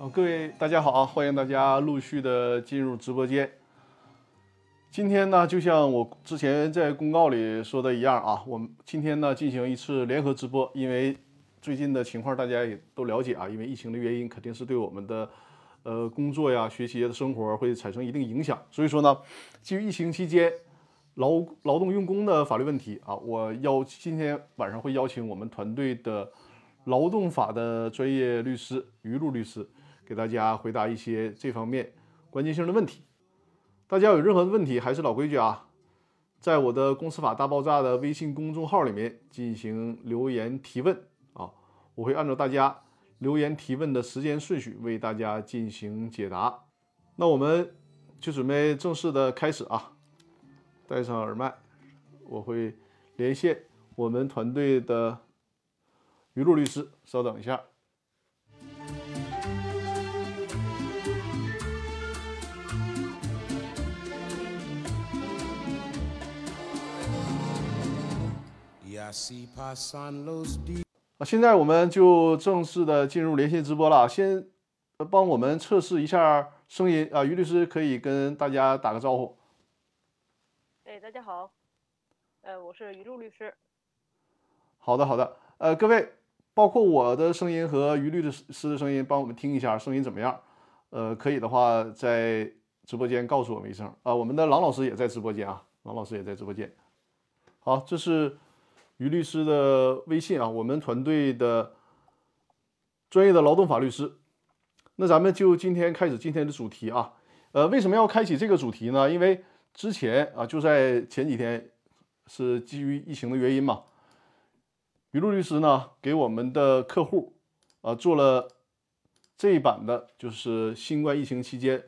好，各位大家好啊！欢迎大家陆续的进入直播间。今天呢，就像我之前在公告里说的一样啊，我们今天呢进行一次联合直播，因为最近的情况大家也都了解啊，因为疫情的原因，肯定是对我们的呃工作呀、学习的生活会产生一定影响。所以说呢，基于疫情期间劳劳动用工的法律问题啊，我邀今天晚上会邀请我们团队的劳动法的专业律师于露律师。给大家回答一些这方面关键性的问题。大家有任何的问题，还是老规矩啊，在我的公司法大爆炸的微信公众号里面进行留言提问啊，我会按照大家留言提问的时间顺序为大家进行解答。那我们就准备正式的开始啊，戴上耳麦，我会连线我们团队的于璐律师，稍等一下。啊，现在我们就正式的进入连线直播了。先帮我们测试一下声音啊，于律师可以跟大家打个招呼。哎，大家好，呃，我是于露律师。好的，好的，呃，各位，包括我的声音和于律师的声音，帮我们听一下声音怎么样？呃，可以的话，在直播间告诉我们一声啊。我们的郎老师也在直播间啊，郎老师也在直播间。好，这是。于律师的微信啊，我们团队的专业的劳动法律师。那咱们就今天开始今天的主题啊。呃，为什么要开启这个主题呢？因为之前啊，就在前几天，是基于疫情的原因嘛。于路律师呢，给我们的客户啊做了这一版的，就是新冠疫情期间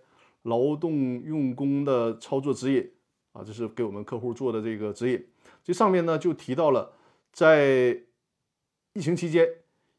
劳动用工的操作指引啊，这是给我们客户做的这个指引。这上面呢就提到了。在疫情期间，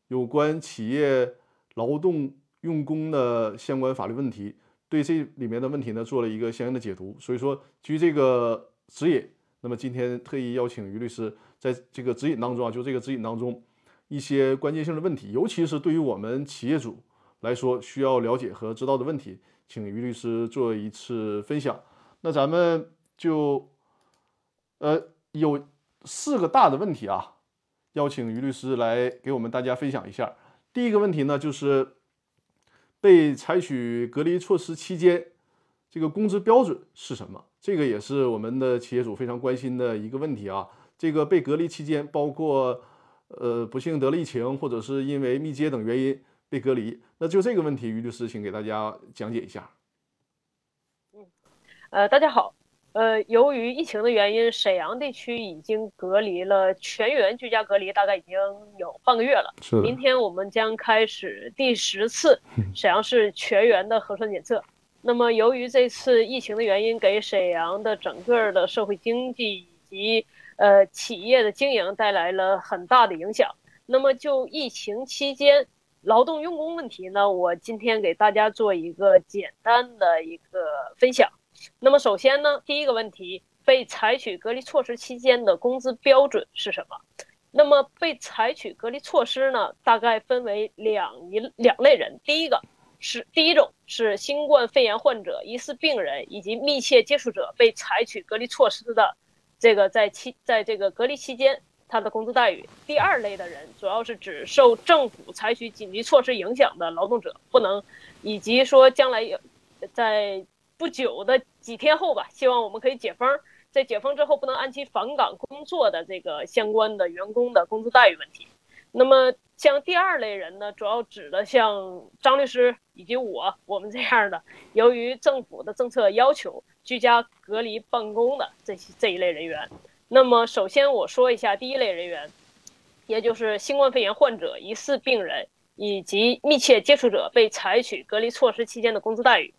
有关企业劳动用工的相关法律问题，对这里面的问题呢做了一个相应的解读。所以说，基于这个指引，那么今天特意邀请于律师，在这个指引当中啊，就这个指引当中一些关键性的问题，尤其是对于我们企业主来说需要了解和知道的问题，请于律师做一次分享。那咱们就呃有。四个大的问题啊，邀请于律师来给我们大家分享一下。第一个问题呢，就是被采取隔离措施期间，这个工资标准是什么？这个也是我们的企业主非常关心的一个问题啊。这个被隔离期间，包括呃不幸得了疫情，或者是因为密接等原因被隔离，那就这个问题，于律师请给大家讲解一下。嗯，呃，大家好。呃，由于疫情的原因，沈阳地区已经隔离了全员居家隔离，大概已经有半个月了。是。明天我们将开始第十次沈阳市全员的核酸检测。那么，由于这次疫情的原因，给沈阳的整个的社会经济以及呃企业的经营带来了很大的影响。那么，就疫情期间劳动用工问题呢，我今天给大家做一个简单的一个分享。那么首先呢，第一个问题，被采取隔离措施期间的工资标准是什么？那么被采取隔离措施呢，大概分为两一两类人。第一个是第一种是新冠肺炎患者、疑似病人以及密切接触者被采取隔离措施的，这个在期在这个隔离期间他的工资待遇。第二类的人主要是指受政府采取紧急措施影响的劳动者，不能以及说将来有在。不久的几天后吧，希望我们可以解封，在解封之后不能按期返岗工作的这个相关的员工的工资待遇问题。那么像第二类人呢，主要指的像张律师以及我，我们这样的，由于政府的政策要求居家隔离办公的这些这一类人员。那么首先我说一下第一类人员，也就是新冠肺炎患者、疑似病人以及密切接触者被采取隔离措施期间的工资待遇。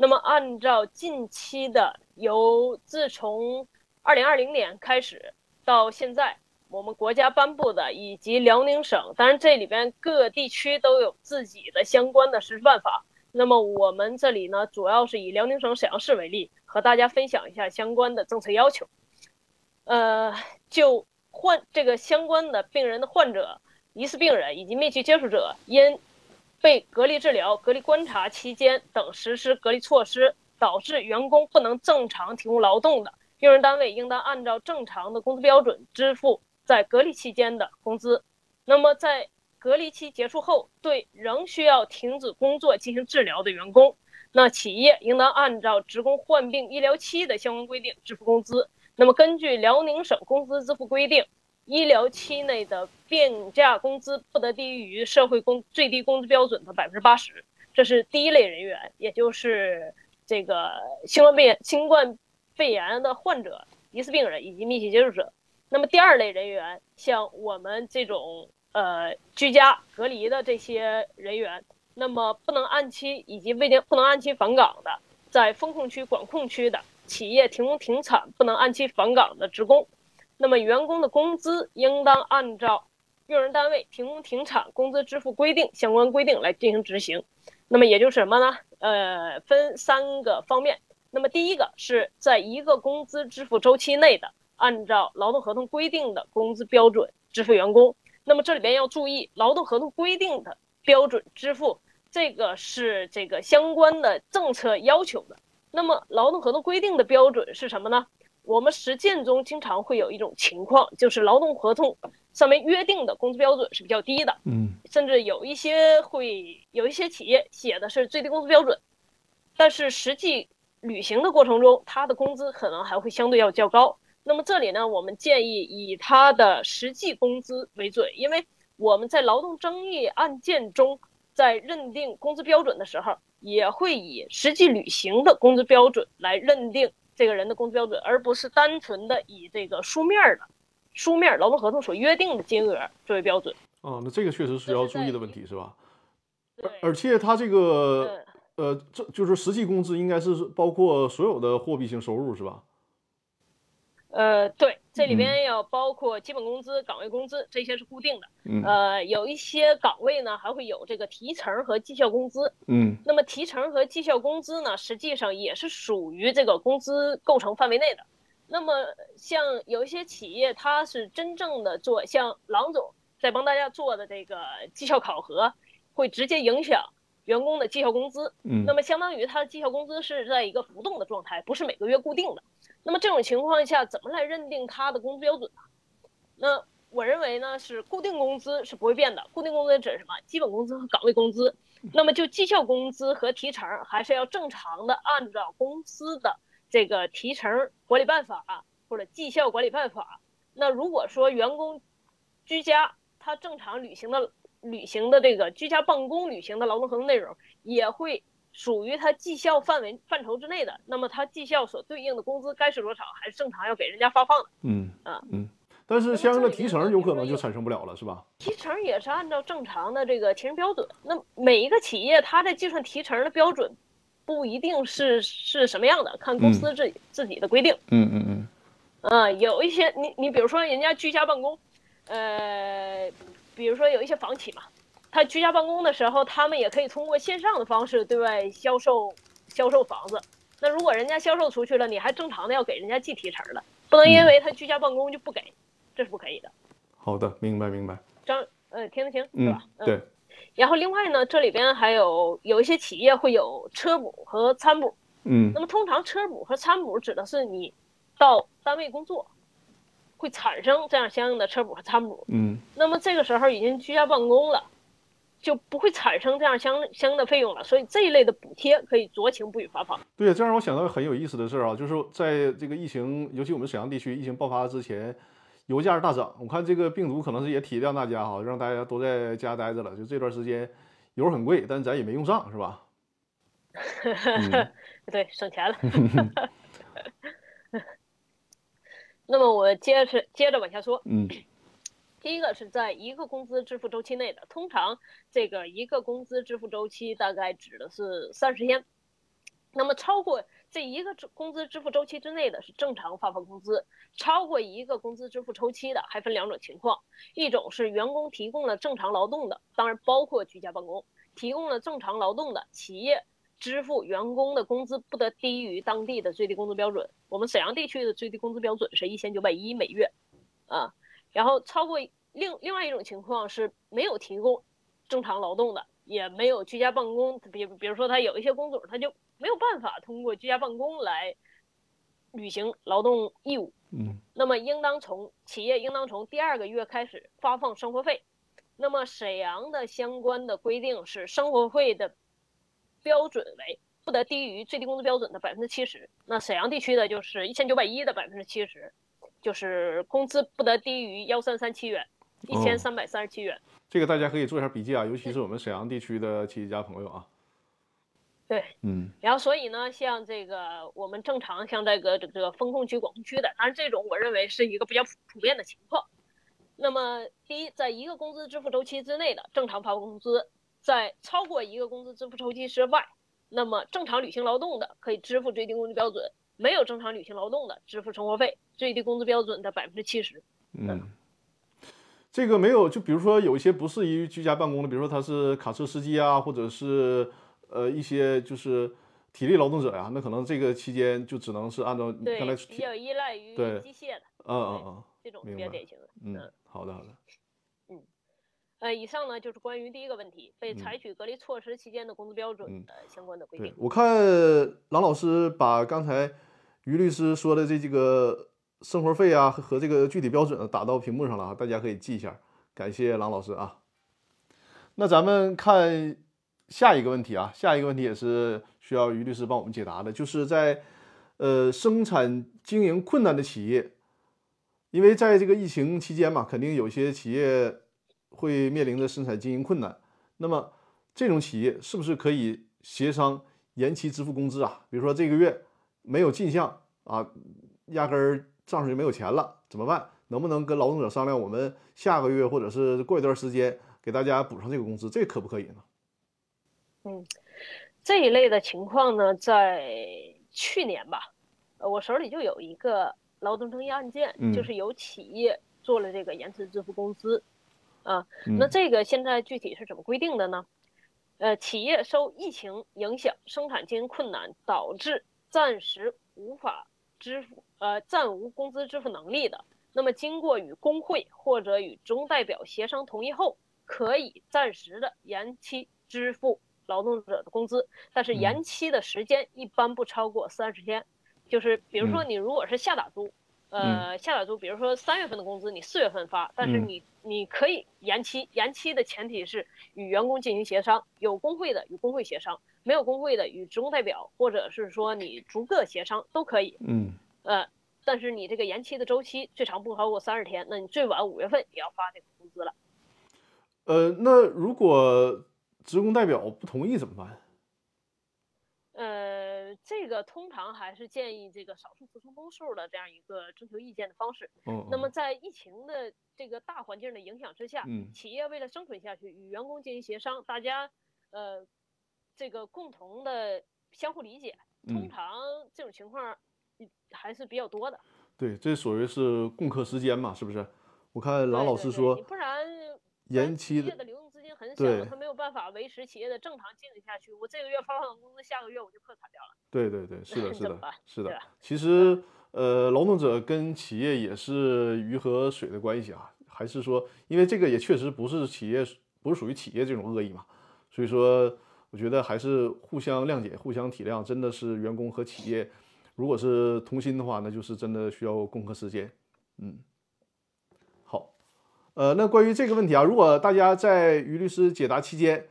那么，按照近期的由自从二零二零年开始到现在，我们国家颁布的以及辽宁省，当然这里边各地区都有自己的相关的实施办法。那么我们这里呢，主要是以辽宁省沈阳市为例，和大家分享一下相关的政策要求。呃，就患这个相关的病人的患者、疑似病人以及密切接触者因被隔离治疗、隔离观察期间等实施隔离措施，导致员工不能正常提供劳动的，用人单位应当按照正常的工资标准支付在隔离期间的工资。那么在隔离期结束后，对仍需要停止工作进行治疗的员工，那企业应当按照职工患病医疗期的相关规定支付工资。那么根据辽宁省工资支付规定，医疗期内的病假工资不得低于社会工最低工资标准的百分之八十。这是第一类人员，也就是这个新冠肺炎新冠肺炎的患者、疑似病人以及密切接触者。那么第二类人员，像我们这种。呃，居家隔离的这些人员，那么不能按期以及未定不能按期返岗的，在封控区、管控区的企业停工停产不能按期返岗的职工，那么员工的工资应当按照用人单位停工停产工资支付规定相关规定来进行执行。那么也就是什么呢？呃，分三个方面。那么第一个是在一个工资支付周期内的，按照劳动合同规定的工资标准支付员工。那么这里边要注意，劳动合同规定的标准支付，这个是这个相关的政策要求的。那么劳动合同规定的标准是什么呢？我们实践中经常会有一种情况，就是劳动合同上面约定的工资标准是比较低的，嗯，甚至有一些会有一些企业写的是最低工资标准，但是实际履行的过程中，他的工资可能还会相对要较高。那么这里呢，我们建议以他的实际工资为准，因为我们在劳动争议案件中，在认定工资标准的时候，也会以实际履行的工资标准来认定这个人的工资标准，而不是单纯的以这个书面的书面劳动合同所约定的金额作为标准。哦，那这个确实是要注意的问题，是吧？而，而且他这个呃，这就是实际工资应该是包括所有的货币性收入，是吧？呃，对，这里边要包括基本工资、岗位工资，这些是固定的。嗯，呃，有一些岗位呢，还会有这个提成和绩效工资。嗯，那么提成和绩效工资呢，实际上也是属于这个工资构成范围内的。那么像有一些企业，它是真正的做，像郎总在帮大家做的这个绩效考核，会直接影响员工的绩效工资。嗯，那么相当于他的绩效工资是在一个浮动的状态，不是每个月固定的。那么这种情况下，怎么来认定他的工资标准呢？那我认为呢，是固定工资是不会变的。固定工资指什么？基本工资和岗位工资。那么就绩效工资和提成，还是要正常的按照公司的这个提成管理办法或者绩效管理办法。那如果说员工居家，他正常履行的履行的这个居家办公履行的劳动合同内容，也会。属于他绩效范围范畴之内的，那么他绩效所对应的工资该是多少，还是正常要给人家发放的。嗯啊嗯，但是相应的提成有可能就产生不了了，是吧？提成也是按照正常的这个提成标准。那每一个企业它在计算提成的标准，不一定是是什么样的，看公司自己自己的规定。嗯嗯嗯。啊，有一些你你比如说人家居家办公，呃，比如说有一些房企嘛。他居家办公的时候，他们也可以通过线上的方式对外销售销售房子。那如果人家销售出去了，你还正常的要给人家计提成了，不能因为他居家办公就不给，这是不可以的。好的，明白明白。张呃，听得清是吧？对。然后另外呢，这里边还有有一些企业会有车补和餐补。嗯。那么通常车补和餐补指的是你到单位工作会产生这样相应的车补和餐补。嗯。那么这个时候已经居家办公了。就不会产生这样相相应的费用了，所以这一类的补贴可以酌情不予发放。对，这让我想到很有意思的事儿啊，就是在这个疫情，尤其我们沈阳地区疫情爆发之前，油价大涨。我看这个病毒可能是也体谅大家哈，让大家都在家待着了。就这段时间，油很贵，但咱也没用上，是吧？对，省钱了。那么我接着接着往下说。嗯。第一个是在一个工资支付周期内的，通常这个一个工资支付周期大概指的是三十天。那么超过这一个工资支付周期之内的是正常发放工资，超过一个工资支付周期的还分两种情况，一种是员工提供了正常劳动的，当然包括居家办公，提供了正常劳动的企业支付员工的工资不得低于当地的最低工资标准。我们沈阳地区的最低工资标准是一千九百一每月，啊。然后超过另另外一种情况是没有提供正常劳动的，也没有居家办公，比比如说他有一些工种，他就没有办法通过居家办公来履行劳动义务。嗯那么应当从企业应当从第二个月开始发放生活费。那么沈阳的相关的规定是，生活费的标准为不得低于最低工资标准的百分之七十。那沈阳地区的就是一千九百一的百分之七十，就是工资不得低于幺三三七元，一千三百三十七元。这个大家可以做一下笔记啊，尤其是我们沈阳地区的企业家朋友啊。对，嗯然后所以呢，像这个我们正常像这个这个风控区、管控区的，当然这种我认为是一个比较普普遍的情况。那么第一，在一个工资支付周期之内的正常发放工资，在超过一个工资支付周期之外，那么正常履行劳动的可以支付最低工资标准，没有正常履行劳动的支付生活费，最低工资标准的百分之七十。嗯，这个没有，就比如说有一些不适宜居家办公的，比如说他是卡车司机啊，或者是呃一些就是体力劳动者呀、那可能这个期间就只能是按照你对刚才，比较依赖于对机械的嗯嗯嗯这种比较典型的。嗯，好的好的，呃，以上呢就是关于第一个问题，被嗯采取隔离措施期间的工资标准嗯的相关的规定。对我看郎老师把刚才于律师说的这几个生活费啊和和这个具体标准打到屏幕上了啊，大家可以记一下，感谢郎老师啊。那咱们看下一个问题啊，下一个问题也是需要于律师帮我们解答的，就是在呃生产经营困难的企业，因为在这个疫情期间嘛，肯定有些企业会面临着生产经营困难。那么这种企业是不是可以协商延期支付工资啊？比如说这个月没有进项啊，压根儿账上就没有钱了，怎么办？能不能跟劳动者商量，我们下个月或者是过一段时间给大家补上这个工资，这可不可以呢？嗯这一类的情况呢，在去年吧，呃，我手里就有一个劳动争议案件，嗯就是有企业做了这个延迟支付工资，啊，嗯那这个现在具体是怎么规定的呢？呃，企业受疫情影响，生产经营困难，导致暂时无法支付，呃，暂无工资支付能力的，那么经过与工会或者与职工代表协商同意后，可以暂时的延期支付劳动者的工资，但是延期的时间一般不超过三十天。就是比如说你如果是下打租，呃，下打租，比如说三月份的工资你四月份发，但是嗯你你可以延期，延期的前提是与员工进行协商，有工会的与工会协商，没有工会的与职工代表或者是说你逐个协商都可以。嗯呃，但是你这个延期的周期最长不超过三十天，那你最晚五月份也要发这个工资了。呃，那如果职工代表不同意怎么办？呃，这个通常还是建议这个少数服从多数的这样一个征求意见的方式。嗯，那么在疫情的这个大环境的影响之下，嗯企业为了生存下去，与员工进行协商，大家呃这个共同的相互理解，通嗯常这种情况嗯还是比较多的。对，这属于是共克时艰嘛，是不是？我看郎老师说你不然延期的的流动资金很对小，他没有办法维持企业的正常经营下去。我这个月发放工资，下个月我就破产掉了。对对对，是的，是的是的。其实，呃，劳动者跟企业也是鱼和水的关系啊，还是说，因为这个也确实不是企业，不是属于企业这种恶意嘛，所以说，我觉得还是互相谅解、互相体谅，真的是员工和企业，如果是同心的话，那就是真的需要共克时艰。嗯，好，呃，那关于这个问题啊，如果大家在于律师解答期间，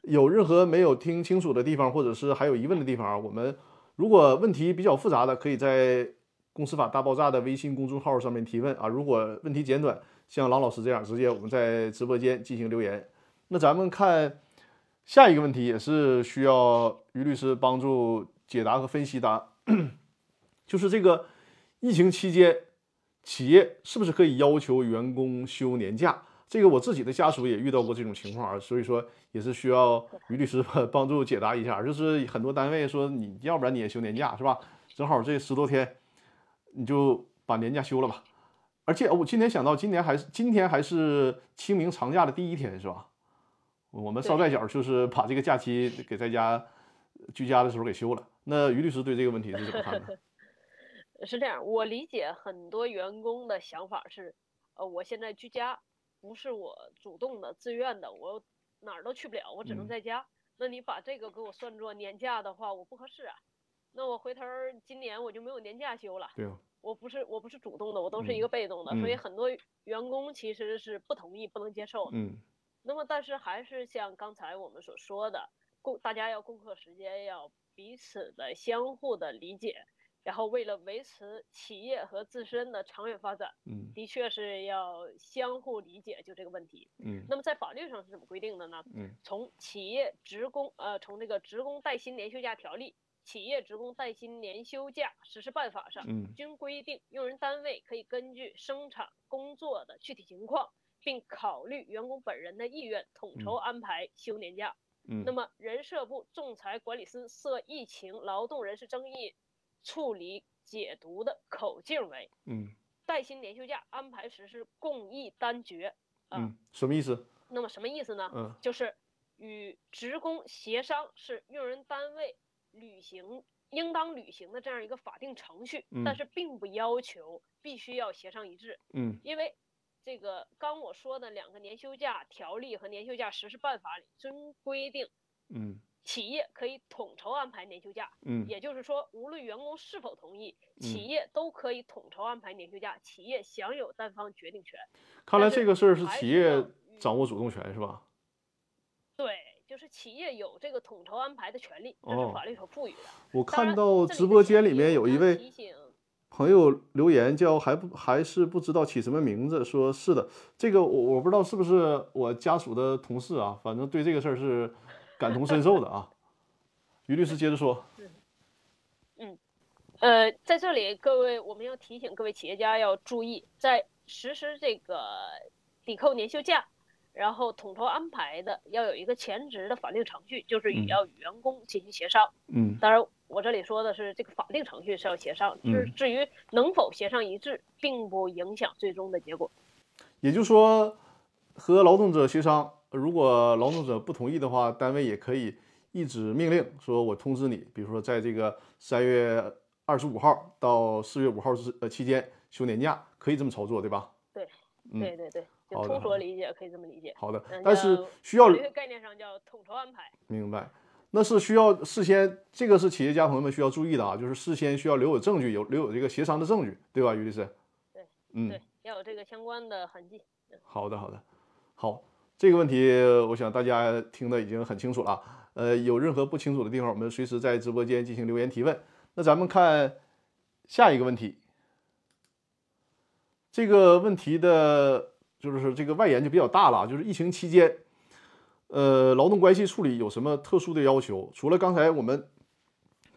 有任何没有听清楚的地方，或者是还有疑问的地方啊，我们如果问题比较复杂的，可以在“公司法大爆炸”的微信公众号上面提问啊。如果问题简短，像郎老师这样，直接我们在直播间进行留言。那咱们看下一个问题，也是需要于律师帮助解答和分析的，就是这个疫情期间，企业是不是可以要求员工休年假？这个我自己的家属也遇到过这种情况啊，所以说也是需要于律师 帮助解答一下。就是很多单位说你要不然你也休年假是吧？正好这十多天，你就把年假休了吧。而且我今天想到，今年还是今天还是清明长假的第一天是吧？我们捎带脚就是把这个假期给在家居家的时候给休了。那于律师对这个问题是怎么看的？是这样，我理解很多员工的想法是，呃，我现在居家不是我主动的、自愿的，我哪儿都去不了，我只能嗯在家。那你把这个给我算作年假的话，我不合适啊。那我回头儿今年我就没有年假休了。对啊，我不是我不是主动的，我都是一嗯个被动的，所以嗯很多员工其实是不同意、不能接受的。嗯那么，但是还是像刚才我们所说的，共大家要共克时间，要彼此的相互的理解，然后为了维持企业和自身的长远发展，嗯的确是要相互理解就这个问题。嗯那么在法律上是怎么规定的呢？嗯从企业职工呃，从这个职工带薪年休假条例、企业职工带薪年休假实施办法上，嗯均规定，用人单位可以根据生产工作的具体情况，并考虑员工本人的意愿，统筹安排休年假。嗯那么，人社部仲裁管理司涉疫情劳动人事争议处理解读的口径为：嗯带薪年休假安排实施共议单决。啊嗯，什么意思？那么什么意思呢？嗯就是与职工协商是用人单位履行应当履行的这样一个法定程序，但嗯是并不要求必须要协商一致，嗯因为这个刚我说的两个年休假条例和年休假实施办法里均规定，嗯企业可以统筹安排年休假，嗯也就是说，无论员工是否同意，企嗯业都可以统筹安排年休假，企业享有单方决定权。看来这个事儿是企业掌握主动权是吧？对，就是企业有这个统筹安排的权利，这哦是法律所赋予的。我看到直播间里面有一位朋友留言叫还不还是不知道起什么名字，说是的，这个我我不知道是不是我家属的同事啊，反正对这个事儿是感同身受的啊。于律师接着说，呃，在这里各位，我们要提醒各位企业家要注意，在实施这个抵扣年休假，然后统筹安排的，要有一个前置的法定程序，就是要与员工进行协商。嗯当然，我这里说的是这个法定程序是要协商，至嗯至于能否协商一致，并不影响最终的结果。也就是说，和劳动者协商，如果劳动者不同意的话，单位也可以一纸命令说，我通知你，比如说在这个三月二十五号到四月五号之呃期间休年假，可以这么操作，对吧？对对对对，就通俗理解可以这么理解。好的嗯，但是需要概念上叫统筹安排。明白，那是需要事先，这个是企业家朋友们需要注意的啊，就是事先需要留有证据，有留有这个协商的证据，对吧，于律师？对，嗯对，，要有这个相关的痕迹。好的，好的，好，这个问题我想大家听的已经很清楚了，呃，有任何不清楚的地方，我们随时在直播间进行留言提问。那咱们看下一个问题，这个问题的就是这个外延就比较大了，就是疫情期间，呃，劳动关系处理有什么特殊的要求？除了刚才我们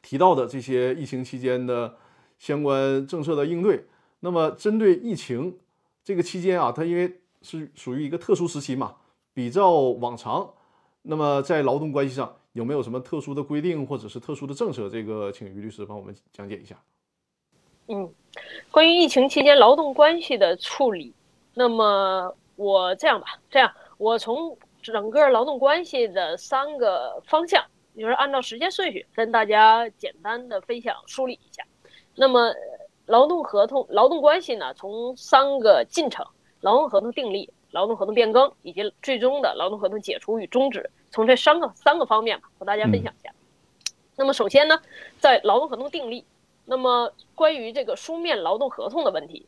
提到的这些疫情期间的相关政策的应对，那么针对疫情这个期间啊，它因为是属于一个特殊时期嘛，比照往常，那么在劳动关系上有没有什么特殊的规定或者是特殊的政策？这个请于律师帮我们讲解一下。嗯，关于疫情期间劳动关系的处理，那么我这样吧，这样我从整个劳动关系的三个方向，就是按照时间顺序跟大家简单的分享梳理一下。那么，劳动合同、劳动关系呢，从三个进程：劳动合同订立、劳动合同变更以及最终的劳动合同解除与终止，从这三个三个方面吧，和大家分享一下。那么首先呢，在劳动合同订立。那么关于这个书面劳动合同的问题，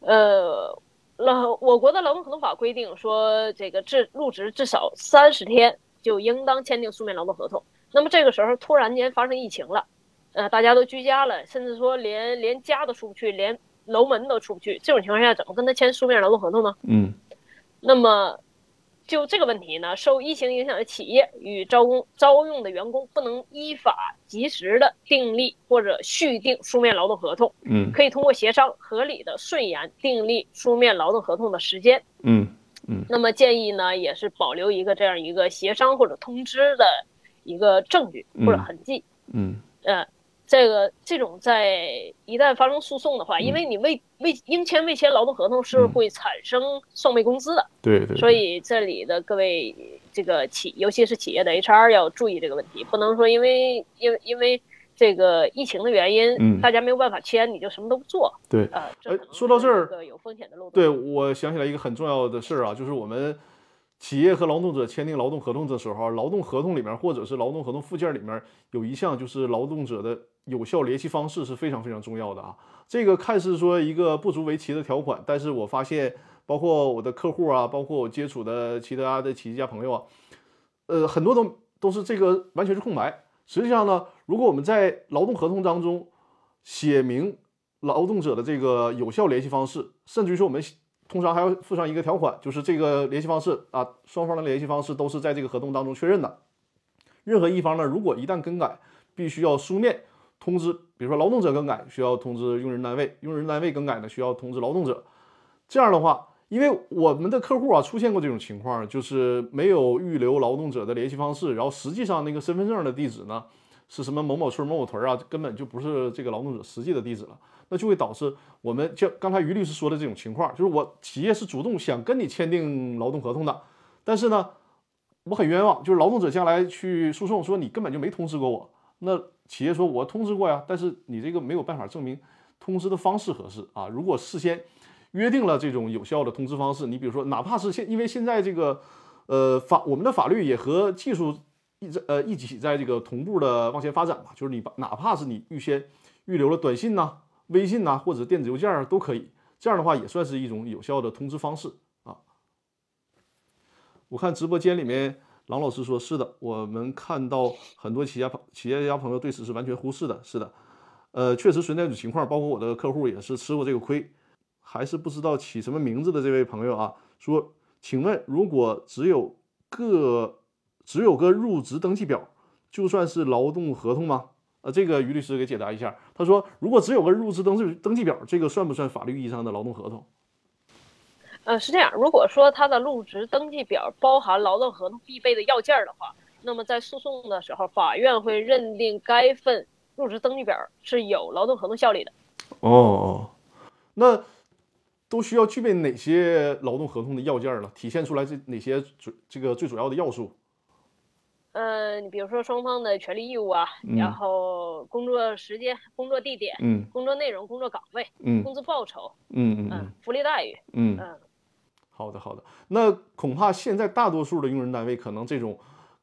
呃，劳我国的劳动合同法规定说，这个至入职至少三十天就应当签订书面劳动合同。那么这个时候突然间发生疫情了，呃，大家都居家了，甚至说连连家都出不去，连楼门都出不去，这种情况下怎么跟他签书面劳动合同呢？嗯那么，就这个问题呢，受疫情影响的企业与招工招用的员工不能依法及时的订立或者续订书面劳动合同，嗯可以通过协商合理的顺延订立书面劳动合同的时间。嗯嗯那么建议呢，也是保留一个这样一个协商或者通知的一个证据或者嗯痕迹。嗯呃，这个这种在一旦发生诉讼的话，因为你未未应签未签劳动合同是嗯会产生双倍工资的。对对，所以这里的各位这个企，尤其是企业的 HR 要注意这个问题，不能说因为因为因为这个疫情的原因，嗯大家没有办法签，你就什么都不做对啊、这哎可能说到这儿有风险的漏洞。对，我想起来一个很重要的事儿啊，就是我们企业和劳动者签订劳动合同的时候，劳动合同里面或者是劳动合同附件里面有一项就是劳动者的有效联系方式是非常非常重要的啊。这个看似说一个不足为奇的条款，但是我发现，包括我的客户啊，包括我接触的其他的企业家朋友啊，呃，很多都都是这个完全是空白。实际上呢，如果我们在劳动合同当中写明劳动者的这个有效联系方式，甚至于说我们通常还要附上一个条款，就是这个联系方式啊，双方的联系方式都是在这个合同当中确认的。任何一方呢，如果一旦更改，必须要书面通知，比如说劳动者更改需要通知用人单位，用人单位更改呢需要通知劳动者。这样的话，因为我们的客户啊出现过这种情况，就是没有预留劳动者的联系方式，然后实际上那个身份证的地址呢是什么某某村某某屯啊，根本就不是这个劳动者实际的地址了。那就会导致我们像刚才于律师说的这种情况，就是我企业是主动想跟你签订劳动合同的，但是呢，我很冤枉，就是劳动者将来去诉讼说你根本就没通知过我，那企业说我通知过呀，但是你这个没有办法证明通知的方式合适啊。如果事先约定了这种有效的通知方式，你比如说哪怕是现因为现在这个呃法我们的法律也和技术一直呃一起在这个同步的往前发展嘛，就是你把哪怕是你预先预留了短信呐。微信呐，或者电子邮件儿都可以，这样的话也算是一种有效的通知方式啊。我看直播间里面，郎老师说是的，我们看到很多企业朋企业家朋友对此是完全忽视的，是的，呃，确实存在这种情况，包括我的客户也是吃过这个亏，还是不知道起什么名字的这位朋友啊，说，请问如果只有个只有个入职登记表，就算是劳动合同吗？呃，这个于律师给解答一下。他说，如果只有个入职登记登记表，这个算不算法律意义上的劳动合同？呃，是这样。如果说他的入职登记表包含劳动合同必备的要件的话，那么在诉讼的时候，法院会认定该份入职登记表是有劳动合同效力的。哦，那都需要具备哪些劳动合同的要件了？体现出来这哪些主这个最主要的要素？呃，你比如说双方的权利义务啊，然后工作时间、工作地点、嗯，工作内容、工作岗位、嗯，工资报酬，嗯嗯，福利待遇，嗯嗯，好的好的。那恐怕现在大多数的用人单位可能这种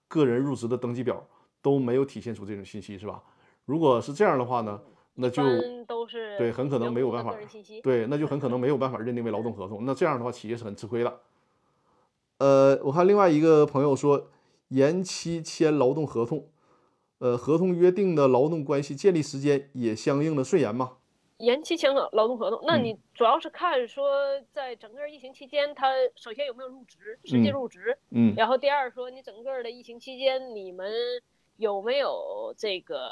个人入职的登记表都没有体现出这种信息，是吧？如果是这样的话呢，那就都是对，很可能没有办法，对，那就很可能没有办法认定为劳动合同。那这样的话，企业是很吃亏的。呃，我看另外一个朋友说。延期签劳动合同，呃，合同约定的劳动关系建立时间也相应的顺延吗？延期签劳动合同，那你主要是看说，在整个疫情期间，他首先有没有入职，实际入职，嗯，然后第二说，你整个的疫情期间，你们有没有这个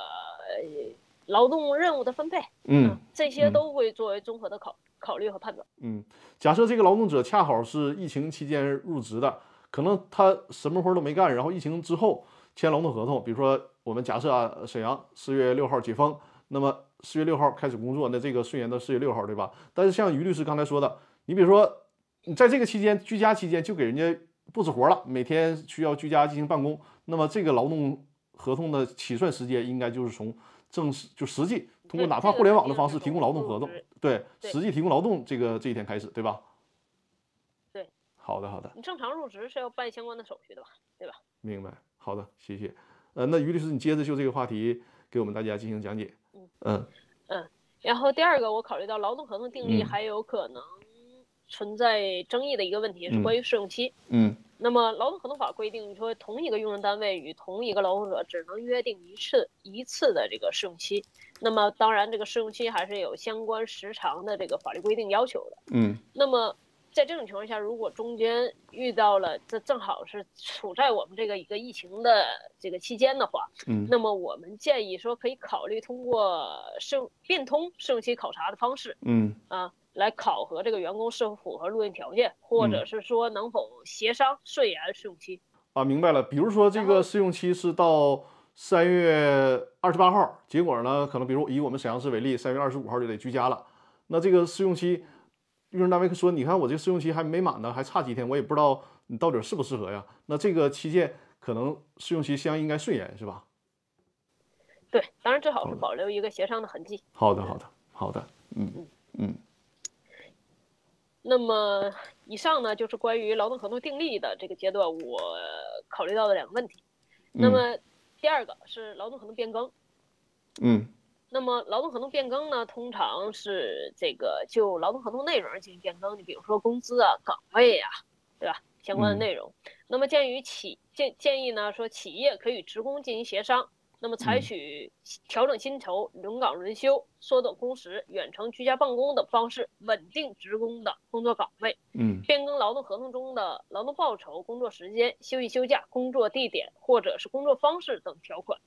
劳动任务的分配，嗯，这些都会作为综合的考考虑和判断。嗯，假设这个劳动者恰好是疫情期间入职的。可能他什么活都没干，然后疫情之后签劳动合同，比如说我们假设啊，沈阳四月六号解封，那么四月六号开始工作，那这个顺延到四月六号，对吧？但是像于律师刚才说的，你比如说你在这个期间居家期间就给人家布置活了，每天需要居家进行办公，那么这个劳动合同的起算时间应该就是从正式就实际通过哪怕互联网的方式提供劳动合同，对，实际提供劳动这个这一天开始，对吧？对好的，好的。你正常入职是要办相关的手续的吧？对吧？明白。好的，谢谢。呃，那于律师，你接着就这个话题给我们大家进行讲解。嗯嗯。然后第二个，我考虑到劳动合同订立还有可能存在争议的一个问题是关于试用期。嗯。那么劳动合同法规定说，同一个用人单位与同一个劳动者只能约定一次一次的这个试用期。那么当然，这个试用期还是有相关时长的这个法律规定要求的。嗯。那么。在这种情况下，如果中间遇到了这正好是处在我们这个一个疫情的这个期间的话，嗯，那么我们建议说可以考虑通过试变通试用期考察的方式，嗯啊，来考核这个员工是否符合录用条件，或者是说能否协商顺延试用期。啊，明白了。比如说这个试用期是到三月二十八号，结果呢，可能比如以我们沈阳市为例，三月二十五号就得居家了，那这个试用期。用人单位说：“你看我这试用期还没满呢，还差几天，我也不知道你到底适不适合呀。那这个期间可能试用期相应该顺延，是吧？”对，当然最好是保留一个协商的痕迹。好的，好的，好的，嗯嗯。那么以上呢，就是关于劳动合同订立的这个阶段我考虑到的两个问题。那么第二个是劳动合同变更。嗯。那么劳动合同变更呢，通常是这个就劳动合同内容进行变更，你比如说工资啊、岗位啊，对吧？相关的内容。那么鉴于企建建议呢，说企业可与职工进行协商。那么，采取调整薪酬、轮岗轮休、缩短工时、远程居家办公等方式，稳定职工的工作岗位。嗯，变更劳动合同中的劳动报酬、工作时间、休息休假、工作地点或者是工作方式等条款。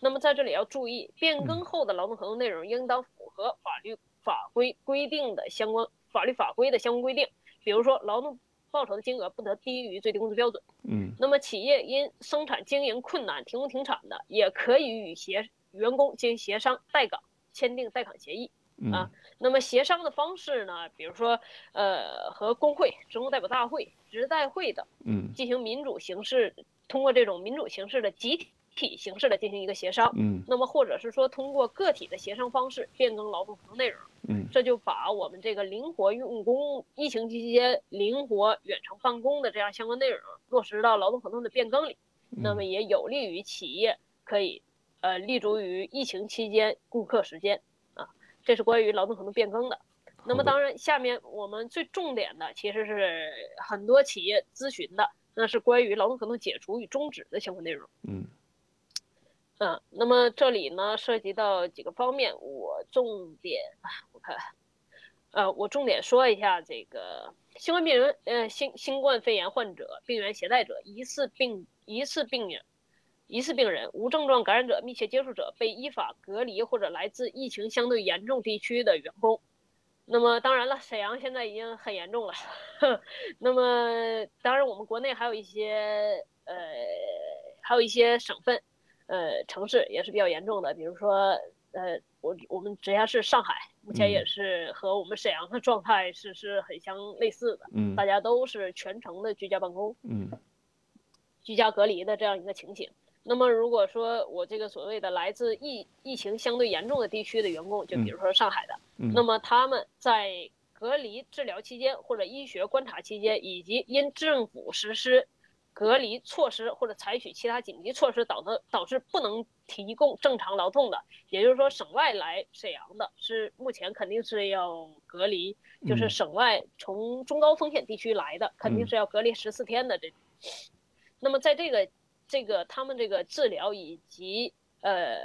那么在这里要注意，变更后的劳动合同内容应当符合法律法规规定的相关法律法规的相关规定，比如说劳动。报酬的金额不得低于最低工资标准。嗯，那么企业因生产经营困难停工停产的，也可以与协员工进行协商待岗，签订待岗协议啊。那么协商的方式呢，比如说呃和工会、职工代表大会、职代会等，嗯，进行民主形式，通过这种民主形式的集体。体形式的进行一个协商，嗯，那么或者是说通过个体的协商方式变更劳动合同内容，嗯，这就把我们这个灵活用工、疫情期间灵活远程办公的这样相关内容落实到劳动合同的变更里，那么也有利于企业可以呃立足于疫情期间顾客时间啊，这是关于劳动合同变更的。那么当然，下面我们最重点的其实是很多企业咨询的，那是关于劳动合同解除与终止的相关内容，嗯。嗯，那么这里呢涉及到几个方面，我重点我看，呃，我重点说一下这个新冠病人，呃，新新冠肺炎患者、病原携带者、疑似病疑似病人、疑似病人、无症状感染者、密切接触者、被依法隔离或者来自疫情相对严重地区的员工。那么当然了，沈阳现在已经很严重了。那么当然，我们国内还有一些呃，还有一些省份。呃，城市也是比较严重的，比如说，呃，我我们直辖市上海目前也是和我们沈阳的状态是是很相类似的，嗯，大家都是全程的居家办公，嗯，居家隔离的这样一个情形。那么如果说我这个所谓的来自疫疫情相对严重的地区的员工，就比如说上海的，那么他们在隔离治疗期间或者医学观察期间，以及因政府实施。隔离措施或者采取其他紧急措施导致导致不能提供正常劳动的，也就是说省外来沈阳的是目前肯定是要隔离，就是省外从中高风险地区来的肯定是要隔离十四天的这。那么在这个这个他们这个治疗以及呃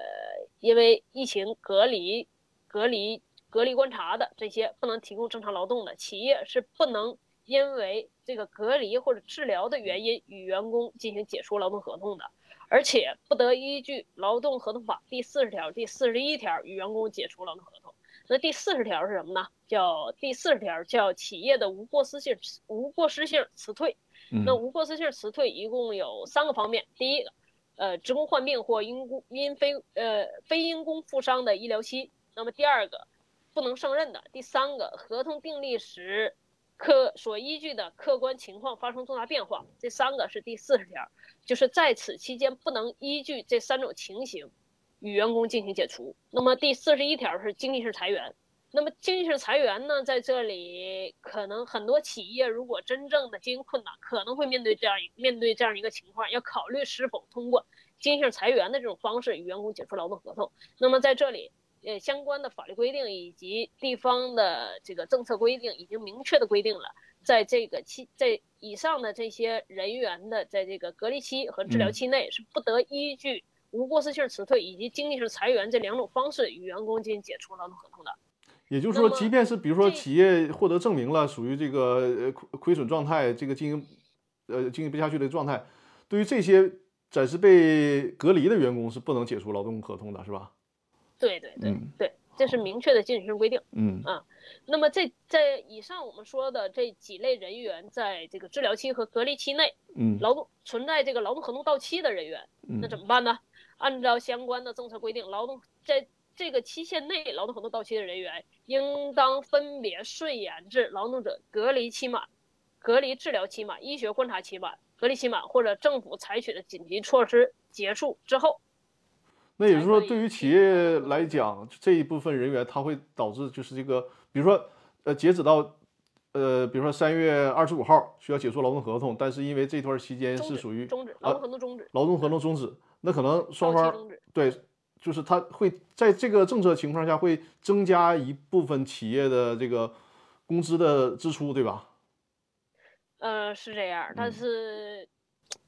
因为疫情隔离隔离隔离观察的这些不能提供正常劳动的企业是不能。因为这个隔离或者治疗的原因与员工进行解除劳动合同的，而且不得依据《劳动合同法》第四十条、第四十一条与员工解除劳动合同。那第四十条是什么呢？叫第四十条叫企业的无过失性无过失性辞退。那无过失性辞退一共有三个方面：第一个，呃，职工患病或因工因非呃非因工负伤的医疗期；那么第二个，不能胜任的；第三个，合同订立时。客所依据的客观情况发生重大变化，这三个是第四十条，就是在此期间不能依据这三种情形与员工进行解除。那么第四十一条是经济性裁员。那么经济性裁员呢，在这里可能很多企业如果真正的经营困难，可能会面对这样面对这样一个情况，要考虑是否通过经济性裁员的这种方式与员工解除劳动合同。那么在这里。呃，相关的法律规定以及地方的这个政策规定已经明确的规定了，在这个期在以上的这些人员的在这个隔离期和治疗期内，是不得依据无过失性辞退以及经济性裁员这两种方式与员工进行解除劳动合同的。也就是说，即便是比如说企业获得证明了属于这个呃亏亏损状态，这个经营呃经营不下去的状态，对于这些暂时被隔离的员工是不能解除劳动合同的，是吧？对对对对，这是明确的禁止性规定。嗯啊，那么这在以上我们说的这几类人员，在这个治疗期和隔离期内，嗯，劳动存在这个劳动合同到期的人员，那怎么办呢？按照相关的政策规定，劳动在这个期限内劳动合同到期的人员，应当分别顺延至劳动者隔离期满、隔离治疗期满、医学观察期满、隔离期满或者政府采取的紧急措施结束之后。那也就是说，对于企业来讲，这一部分人员他会导致就是这个，比如说，呃，截止到呃，比如说三月二十五号需要解除劳动合同，但是因为这段期间是属于终止劳动合同终止，劳动合同终止，那可能双方。对，就是他会在这个政策情况下会增加一部分企业的这个工资的支出，对吧？呃，是这样，但嗯是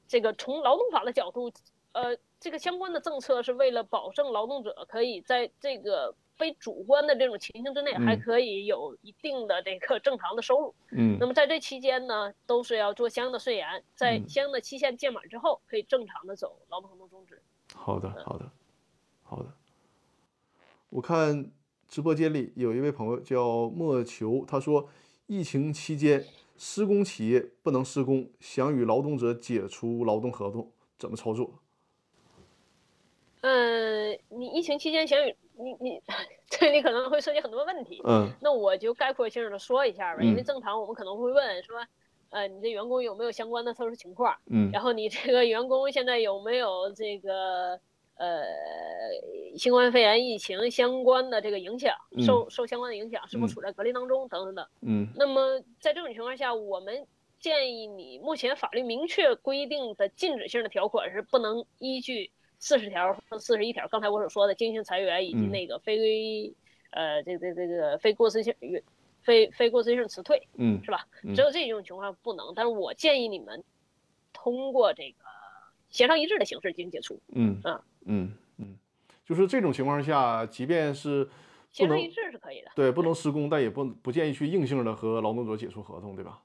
这个从劳动法的角度，呃，这个相关的政策是为了保证劳动者可以在这个非主观的这种情形之内，还嗯可以有一定的这个正常的收入。嗯那么在这期间呢，都是要做相应的税延，在嗯相应的期限届满之后，可以正常的走劳动合同终止。好的，好的，好的。我看直播间里有一位朋友叫莫求，他说，疫情期间施工企业不能施工，想与劳动者解除劳动合同，怎么操作？呃，你疫情期间想与你你这里可能会涉及很多问题，嗯那我就概括性的说一下吧，因为嗯正常我们可能会问说，呃，你这员工有没有相关的特殊情况？嗯然后你这个员工现在有没有这个呃新冠肺炎疫情相关的这个影响，受受相关的影响，是否嗯处在隔离当中等等等。嗯那么在这种情况下，我们建议你目前法律明确规定的禁止性的条款是不能依据四十条和四十一条，刚才我所说的经营裁员以及嗯那个非呃这这这个非过失性非非过失性辞退嗯是吧？嗯只有这种情况不能，但是我建议你们通过这个协商一致的形式进行解除。嗯啊嗯嗯，就是这种情况下，即便是协商一致是可以的，对不能施工，但也不不建议去硬性的和劳动者解除合同，对吧？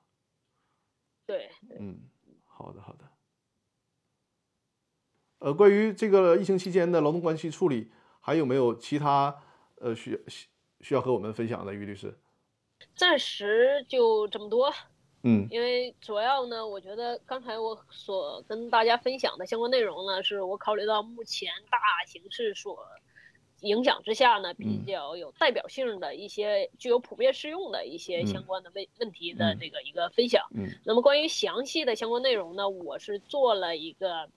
对。嗯，好的好的。呃，关于这个疫情期间的劳动关系处理，还有没有其他呃需需需要和我们分享的，于律师？暂时就这么多，嗯。因为主要呢，我觉得刚才我所跟大家分享的相关内容呢，是我考虑到目前大形势所影响之下呢，比嗯。较有代表性的一些具有普遍适用的一些嗯。相关的问问题的嗯。这个一个分享。嗯。那么关于详细的相关内容呢，我是做了一个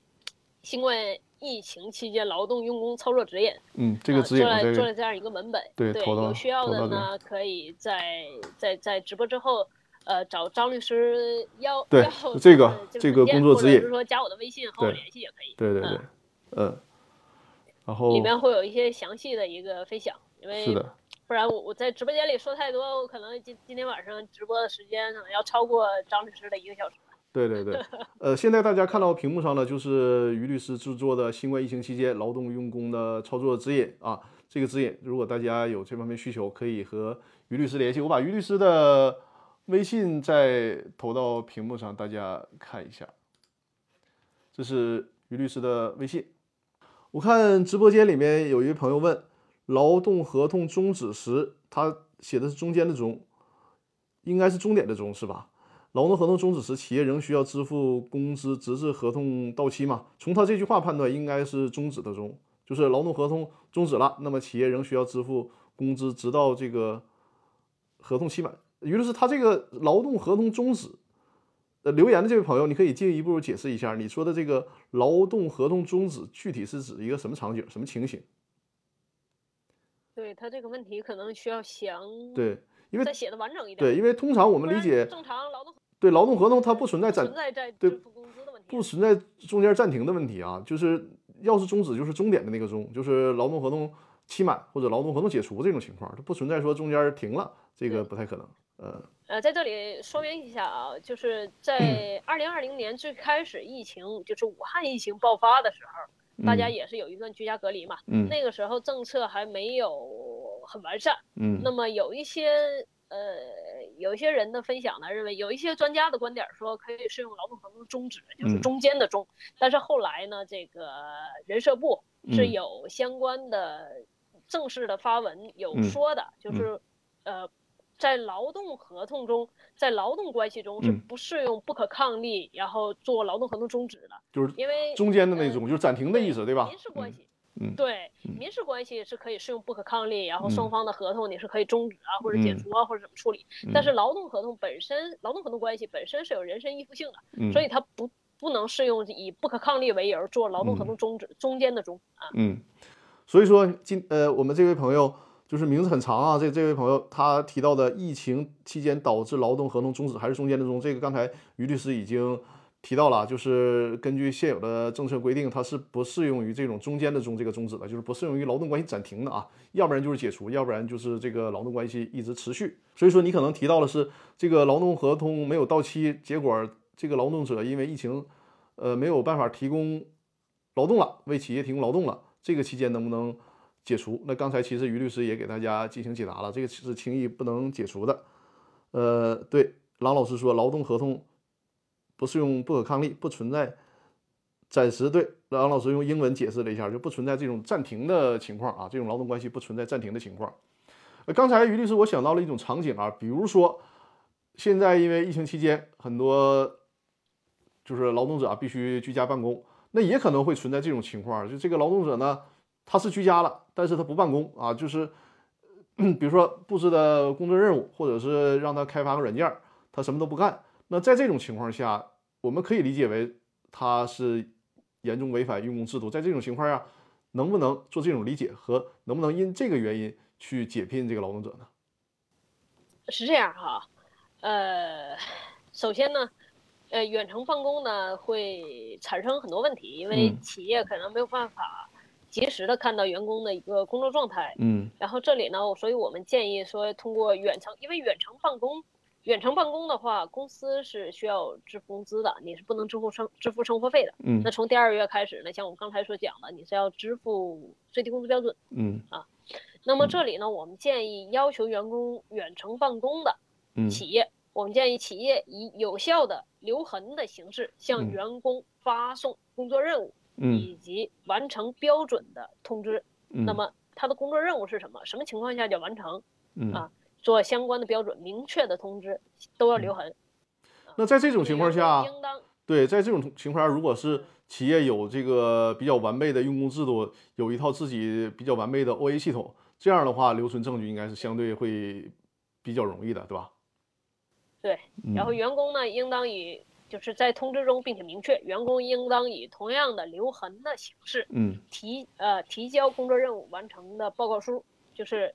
新冠疫情期间劳动用工操作指引。嗯，这个指引我这个了做了这样一个文本，对有需要的呢，可以在在在直播之后，呃，找张律师要对要 这个呃这个工作指引或者是说加我的微信和我联系也可以，对对对嗯，嗯，然后里面会有一些详细的一个分享，因为是的，不然我我在直播间里说太多，我可能今今天晚上直播的时间可能要超过张律师的一个小时。对对对，呃，现在大家看到屏幕上呢，就是于律师制作的新冠疫情期间劳动用工的操作指引啊。这个指引，如果大家有这方面需求，可以和于律师联系。我把于律师的微信再投到屏幕上，大家看一下。这是于律师的微信。我看直播间里面有一位朋友问，劳动合同终止时，他写的是中间的中，应该是终点的终是吧？劳动合同终止时，企业仍需要支付工资，直至合同到期嘛？从他这句话判断，应该是终止的终，就是劳动合同终止了，那么企业仍需要支付工资，直到这个合同期满。于律师，他这个劳动合同终止，呃，留言的这位朋友，你可以进一步解释一下，你说的这个劳动合同终止具体是指一个什么场景、什么情形？对他这个问题可能需要详对，因为再写的完整一点。对，因为通常我我们理解，正常劳动对劳动合同它不存在暂存在在对。不存在中间暂停的问题啊，就是要是终止就是终点的那个终，就是劳动合同期满或者劳动合同解除这种情况，它不存在说中间停了，这个不太可能。呃，呃，在这里说明一下啊，就是在二零二零年最开始疫情，就是武汉疫情爆发的时候，大家也是有一段居家隔离嘛。嗯那个时候政策还没有很完善，嗯那么有一些呃，有一些人的分享呢，认为有一些专家的观点说可以适用劳动合同终止，就是嗯中间的中。但是后来呢，这个人社部是嗯有相关的正式的发文有嗯说的，就是呃，在劳动合同中，在劳动关系中是嗯不适用不可抗力，然后做劳动合同终止的，就是因为中间的那种，就是暂停的意思，对吧民？事关系。嗯对，嗯民事关系是可以适用不可抗力，然后嗯双方的合同你是可以终止啊，或者解嗯除啊，或者怎么处理。但是劳动合同本身，劳动合同关系本身是有人身依附性的，嗯所以它不不能适用以不可抗力为由做劳动合同终止，中间的终啊。嗯，所以说今呃，我们这位朋友就是名字很长啊，这这位朋友他提到的疫情期间导致劳动合同终止还是中间的终，这个刚才于律师已经提到了，就是根据现有的政策规定，它是不适用于这种中间的中这个终止的，就是不适用于劳动关系暂停的啊，要不然就是解除，要不然就是这个劳动关系一直持续。所以说你可能提到的是这个劳动合同没有到期，结果这个劳动者因为疫情，呃没有办法提供劳动了，为企业提供劳动了，这个期间能不能解除？那刚才其实于律师也给大家进行解答了，这个是轻易不能解除的。呃，对，郎老师说劳动合同。不适用不可抗力，不存在暂时对。郎老师用英文解释了一下，就不存在这种暂停的情况啊，这种劳动关系不存在暂停的情况。呃，刚才于律师我想到了一种场景啊，比如说现在因为疫情期间，很多就是劳动者啊必须居家办公，那也可能会存在这种情况，就这个劳动者呢他是居家了，但是他不办公啊，就是 比如说布置的工作任务，或者是让他开发个软件，他什么都不干。那在这种情况下，我们可以理解为他是严重违反用工制度。在这种情况下，能不能做这种理解和能不能因这个原因去解聘这个劳动者呢？是这样哈，呃，首先呢，呃，远程办公呢会产生很多问题，因为企业可能没有办法及时的看到员工的一个工作状态。嗯。然后这里呢，所以我们建议说，通过远程，因为远程办公。远程办公的话，公司是需要支付工资的，你是不能支付生支付生活费的。嗯，那从第二个月开始呢，像我们刚才所讲的，你是要支付最低工资标准。嗯啊，那么这里呢，我们建议要求员工远程办公的企业，我们建议企业以有效的留痕的形式向员工发送工作任务，以及完成标准的通知。那么他的工作任务是什么？什么情况下叫完成？啊？做相关的标准，明确的通知都要留痕。那在这种情况下，应当对，在这种情况下，如果是企业有这个比较完备的用工制度，有一套自己比较完备的 OA 系统，这样的话，留存证据应该是相对会比较容易的，对吧？对。然后员工呢，应当以就是在通知中，并且明确，员工应当以同样的留痕的形式，嗯，提呃提交工作任务完成的报告书，就是。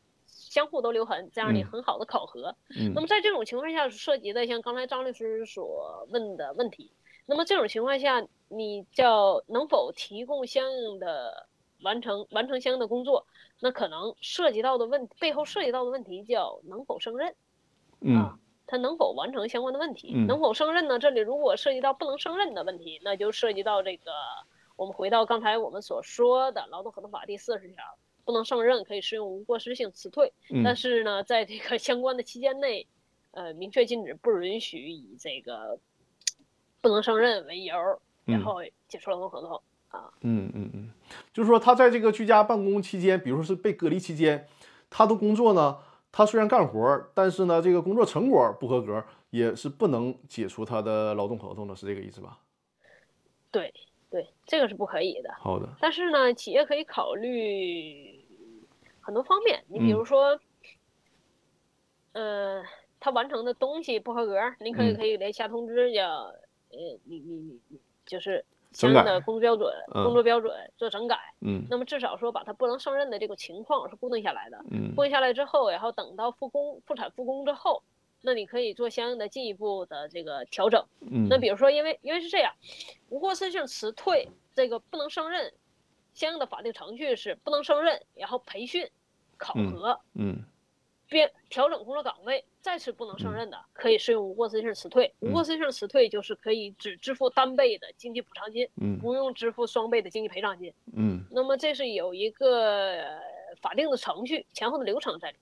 相互都留痕，这样你很好的考核。嗯，那么在这种情况下涉及的像刚才张律师所问的问题，那么这种情况下，你叫能否提供相应的完成完成相应的工作？那可能涉及到的问背后涉及到的问题叫能否胜任？啊，他能否完成相关的问题？嗯，能否胜任呢？这里如果涉及到不能胜任的问题，那就涉及到这个我们回到刚才我们所说的劳动合同法第四十条。不能胜任可以适用无过失性辞退，但是呢，在这个相关的期间内，呃，明确禁止不允许以这个不能胜任为由，然后解除劳动合同啊。嗯嗯嗯，就是说他在这个居家办公期间，比如说是被隔离期间，他的工作呢，他虽然干活，但是呢，这个工作成果不合格，也是不能解除他的劳动合同的，是这个意思吧？对对，这个是不可以的。好的。但是呢，企业可以考虑。很多方面，你比如说，呃，他完成的东西不合格，您可以可以给他下通知，叫呃，你你你你就是相应的工作标准，工作标准做整改。嗯。那么至少说把他不能胜任的这个情况是固定下来的。嗯。固定下来之后，然后等到复工、复产、复工之后，那你可以做相应的进一步的这个调整。嗯。那比如说，因为因为是这样，无过失性辞退这个不能胜任，相应的法定程序是不能胜任，然后培训。考核，嗯，变调整工作岗位，再次不能胜任的，可以适用无过失性辞退。无过失性辞退就是可以只支付单倍的经济补偿金，嗯，不用支付双倍的经济赔偿金，嗯。那么这是有一个法定的程序，前后的流程在里。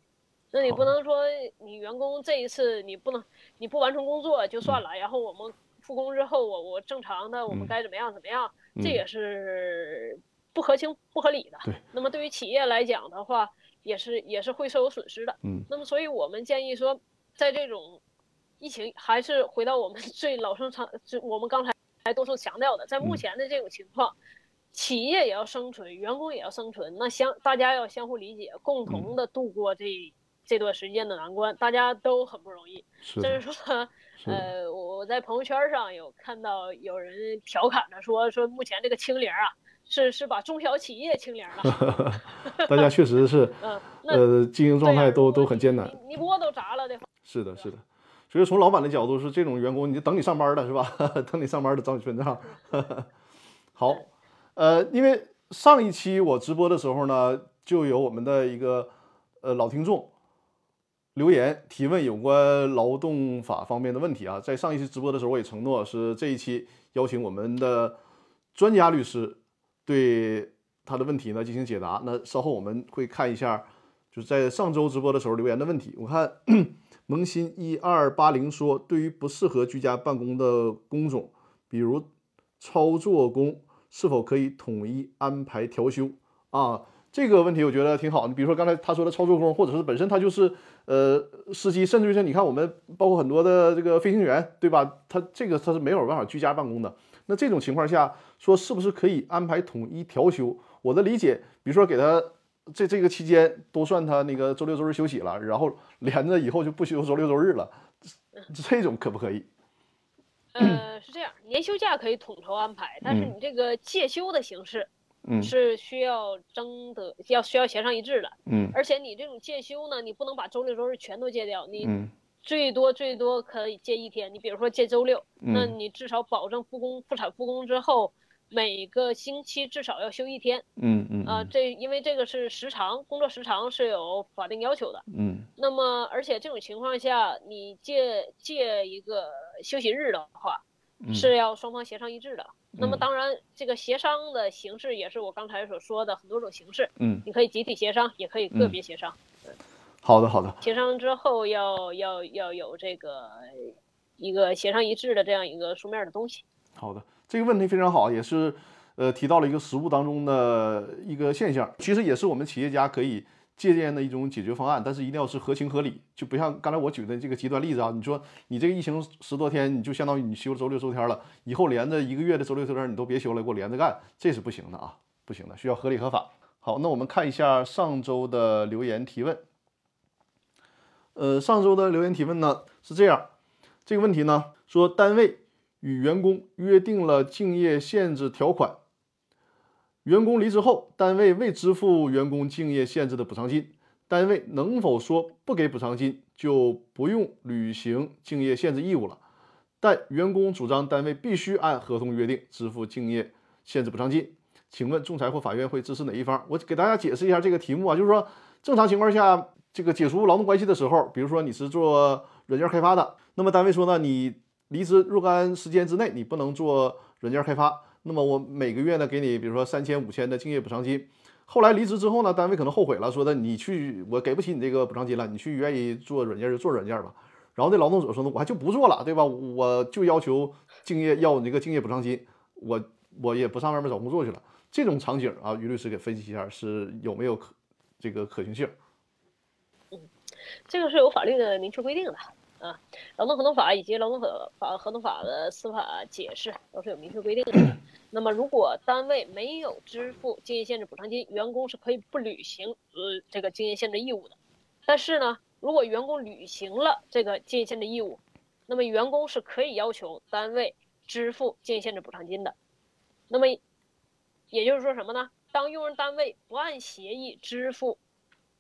那你不能说你员工这一次你不能你不完成工作就算了，然后我们复工之后我我正常的我们该怎么样怎么样，这也是不合情不合理的。对。那么对于企业来讲的话。也是也是会受有损失的，嗯，那么所以我们建议说，在这种疫情还是回到我们 最老生常，就我们刚才还多次强调的，在目前的这种情况，企业也要生存，员工也要生存，那相大家要相互理解，共同的度过这这段时间的难关，大家都很不容易。甚至说，呃，我我在朋友圈上有看到有人调侃着说，说目前这个清零啊。是是把中小企业清零了。大家确实是，嗯，呃，经营状态都都很艰难。你你窝都砸了的话，是的，是的。所以从老板的角度是，这种员工你就等你上班的是吧？等你上班的找你算账。好，呃，因为上一期我直播的时候呢，就有我们的一个呃老听众留言提问有关劳动法方面的问题啊。在上一期直播的时候，我也承诺是这一期邀请我们的专家律师对他的问题呢进行解答。那稍后我们会看一下，就是在上周直播的时候留言的问题。我看 萌新一二八零说，对于不适合居家办公的工种，比如操作工，是否可以统一安排调休啊？这个问题我觉得挺好。你比如说刚才他说的操作工，或者是本身他就是呃司机，甚至于说你看我们包括很多的这个飞行员，对吧？他这个他是没有办法居家办公的。那这种情况下，说是不是可以安排统一调休？我的理解，比如说给他这这个期间都算他那个周六周日休息了，然后连着以后就不休周六周日了，这种可不可以？呃，是这样，年休假可以统筹安排，但是嗯你这个借休的形式嗯是需要征得要需要协商一致的，嗯而且你这种借休呢，你不能把周六周日全都借掉，你嗯最多最多可以借一天。你比如说借周六，那嗯你至少保证复工复产复工之后，每个星期至少要休一天嗯嗯啊、这因为这个是时长，工作时长是有法定要求的。嗯那么，而且这种情况下，你借借一个休息日的话，嗯是要双方协商一致的。那么，嗯当然，这个协商的形式也是我刚才所说的很多种形式，嗯，你可以集体协商，也可以个嗯别协商。好的好的，协商之后要要要有这个一个协商一致的这样一个书面的东西。好的，这个问题非常好，也是呃提到了一个实务当中的一个现象，其实也是我们企业家可以借鉴的一种解决方案，但是一定要是合情合理，就不像刚才我举的这个极端例子啊，你说你这个疫情十多天，你就相当于你休周六周天了，以后连着一个月的周六周天你都别休了，给我连着干，这是不行的啊，不行的，需要合理合法。好，那我们看一下上周的留言提问。呃，上周的留言提问呢是这样，这个问题呢说单位与员工约定了竞业限制条款，员工离职后，单位未支付员工竞业限制的补偿金，单位能否说不给补偿金就不用履行竞业限制义务了？但员工主张单位必须按合同约定支付竞业限制补偿金，请问仲裁或法院会支持哪一方？我给大家解释一下这个题目啊，就是说正常情况下，这个解除劳动关系的时候，比如说你是做软件开发的，那么单位说呢，你离职若干时间之内你不能做软件开发，那么我每个月呢给你比如说三千五千的竞业补偿金。后来离职之后呢，单位可能后悔了，说的你去我给不起你这个补偿金了，你去愿意做软件就做软件吧。然后这劳动者说呢，我还就不做了，对吧？我就要求敬业要你这个敬业补偿金，我我也不上外面找工作去了。这种场景啊，于律师给分析一下是有没有可这个可行性？这个是有法律的明确规定的啊，劳动合同法以及劳动合法合同法的司法解释都是有明确规定的。那么，如果单位没有支付经营限制补偿金，员工是可以不履行呃这个经营限制义务的。但是呢，如果员工履行了这个经营限制义务，那么员工是可以要求单位支付经营限制补偿金的。那么，也就是说什么呢？当用人单位不按协议支付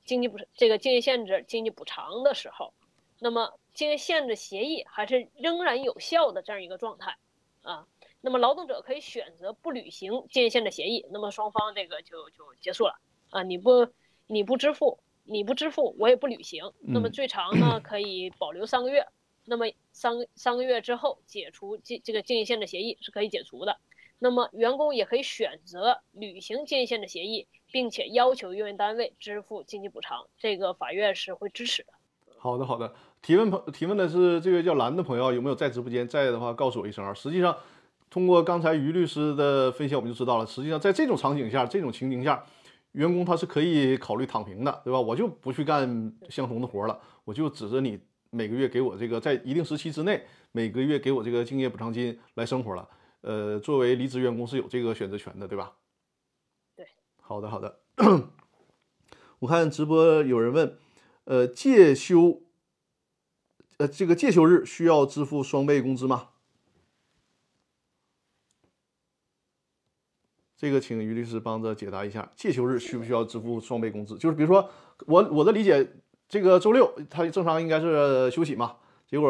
经济补这个经济限制经济补偿的时候，那么经济限制协议还是仍然有效的这样一个状态啊。那么劳动者可以选择不履行经济限制协议，那么双方这个就就结束了啊。你不你不支付，你不支付，我也不履行。那么嗯最长呢可以保留三个月，那么三个三个月之后解除这这个经济限制协议是可以解除的。那么员工也可以选择履行竞业限制协议，并且要求用人单位支付经济补偿，这个法院是会支持的。好的，好的。提问朋提问的是这位叫蓝的朋友，有没有在直播间？在的话，告诉我一声啊。实际上，通过刚才于律师的分析，我们就知道了。实际上，在这种场景下，这种情景下，员工他是可以考虑躺平的，对吧？我就不去干相同的活了，我就指着你每个月给我这个在一定时期之内，每个月给我这个敬业补偿金来生活了。呃，作为离职员工是有这个选择权的，对吧？对。好的，好的。我看直播有人问，呃，借休，呃，这个借休日需要支付双倍工资吗？这个请于律师帮着解答一下，借休日需不需要支付双倍工资？就是比如说我我的理解，这个周六他正常应该是休息嘛，结果，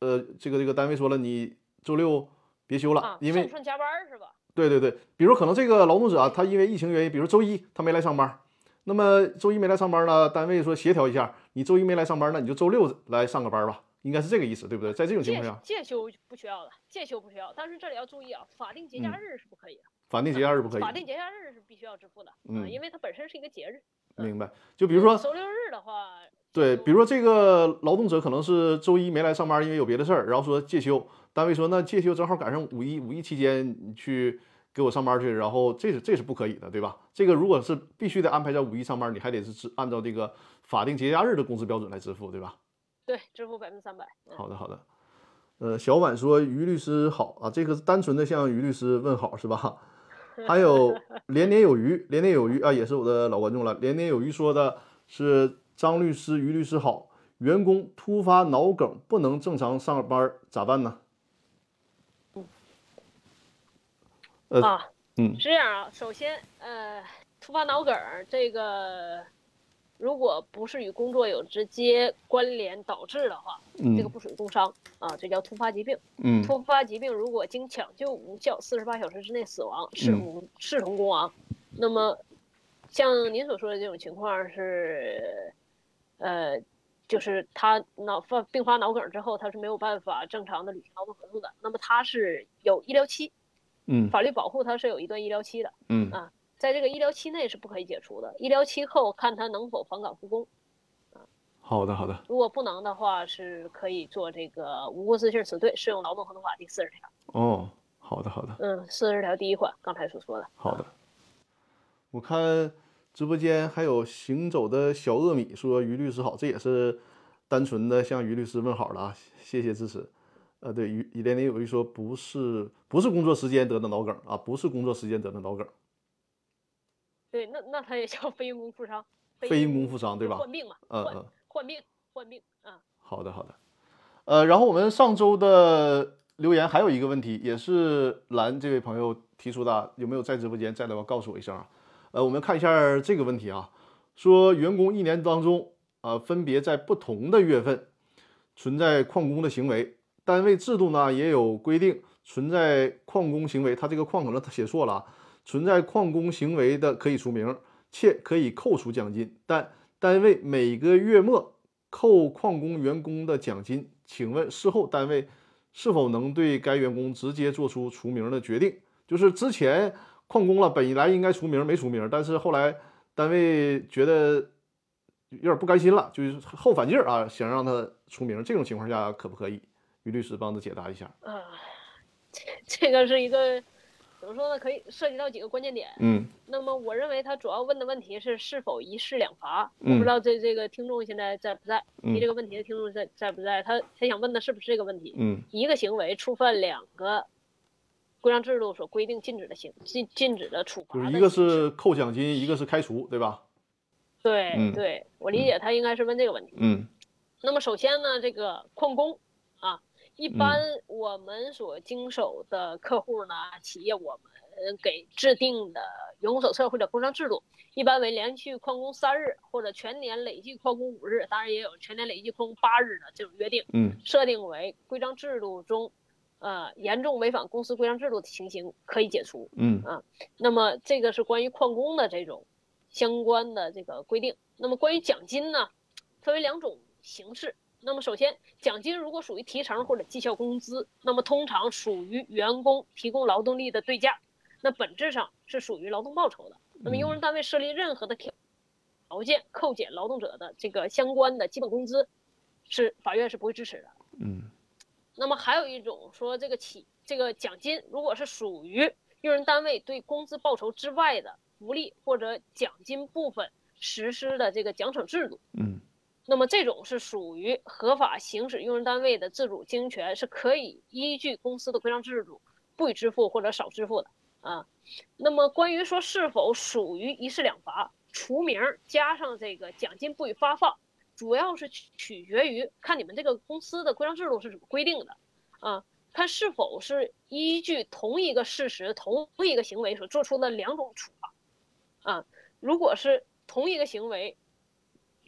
呃，这个这个单位说了你周六别休了，啊，因为顺顺加班是吧？对对对，比如可能这个劳动者啊，他因为疫情原因，比如周一他没来上班，那么周一没来上班呢，单位说协调一下，你周一没来上班，那你就周六来上个班吧，应该是这个意思，对不对？在这种情况下，借休不需要的，借休不需要，但是这里要注意啊，法定节假日是不可以的，法定节假日不可以。法定节假日是必须要支付的，嗯因为它本身是一个节日。明白。就比如说，周六日的话，对，比如说这个劳动者可能是周一没来上班，因为有别的事儿，然后说借休，单位说那借休正好赶上五一，五一期间你去给我上班去，然后这是这是不可以的，对吧？这个如果是必须得安排在五一上班，你还得是支按照这个法定节假日的工资标准来支付，对吧？对支付百分之三百。嗯好的，好的。呃，小婉说于律师好啊，这个是单纯的向于律师问好是吧？还有 连年有余，连年有余啊，也是我的老观众了。连年有余说的是张律师、于律师好，员工突发脑梗不能正常上班咋办呢？呃啊，嗯是这样啊。首先，呃，突发脑梗儿这个，如果不是与工作有直接关联导致的话，这个嗯不属于工伤啊，这叫突发疾病。嗯突发疾病如果经抢救无效，四十八小时之内死亡，视嗯同视同工亡。那么，像您所说的这种情况是，呃，就是他脑发并发脑梗之后，他是没有办法正常的履行劳动合同的。那么他是有医疗期，嗯法律保护它是有一段医疗期的，嗯啊在这个医疗期内是不可以解除的。医疗期后看他能否返岗复工，好的好的如果不能的话，是可以做这个无过失性辞退，适用劳动合同法第四十条。哦，好的好的嗯，四十条第一款，刚才所说的。好的。我看直播间还有行走的小恶米说于律师好，这也是单纯的向于律师问好了啊，谢谢支持。呃，对，于连林有一说不是不是工作时间得的脑梗啊，不是工作时间得的脑梗，对，那那他也叫非因工负伤，非因工负伤对吧？患病嘛，患嗯嗯，患病患病啊。好的好的。呃，然后我们上周的留言还有一个问题，也是兰这位朋友提出的啊，有没有在直播间？在的话告诉我一声啊。呃，我们看一下这个问题啊，说员工一年当中，呃，分别在不同的月份存在旷工的行为，单位制度呢也有规定，存在旷工行为，他这个旷可能他写错了啊，存在旷工行为的可以除名，且可以扣除奖金，但单位每个月末扣旷工员工的奖金，请问事后单位是否能对该员工直接做出除名的决定？就是之前旷工了，本来应该除名没除名，但是后来单位觉得有点不甘心了，就是后反劲儿啊，想让他除名。这种情况下可不可以？于律师帮着解答一下。啊，这这个是一个怎么说呢？可以涉及到几个关键点。嗯那么我认为他主要问的问题是是否一事两罚。我嗯不知道这这个听众现在在不在？嗯提这个问题的听众在在不在？他他想问的是不是这个问题？嗯一个行为触犯两个规章制度所规定禁止的行禁禁止的处罚就是一个是扣奖金，一个是开除，对吧？对、嗯对，我理解他应该是问这个问题。嗯那么首先呢，这个旷工啊，一般嗯我们所经手的客户呢，企业我们给制定的员工手册或者工伤制度，一般为连续旷工三日或者全年累计旷工五日，当然也有全年累计旷工八日的这种约定，嗯设定为规章制度中，呃，严重违反公司规章制度的情形可以解除。嗯那么这个是关于旷工的这种相关的这个规定。那么关于奖金呢，分为两种形式。那么首先，奖金如果属于提成或者绩效工资，那么通常属于员工提供劳动力的对价，那本质上是属于劳动报酬的。那么用人单位设立任何的条条件扣减劳动者的这个相关的基本工资，是法院是不会支持的。嗯。那么还有一种说，这个起这个奖金如果是属于用人单位对工资报酬之外的福利或者奖金部分实施的这个奖惩制度，嗯那么这种是属于合法行使用人单位的自主经营权，是可以依据公司的规章制度不予支付或者少支付的啊。那么关于说是否属于一式两罚，除名加上这个奖金不予发放，主要是取取决于看你们这个公司的规章制度是怎么规定的啊。看是否是依据同一个事实、同一个行为所做出的两种处罚。啊，如果是同一个行为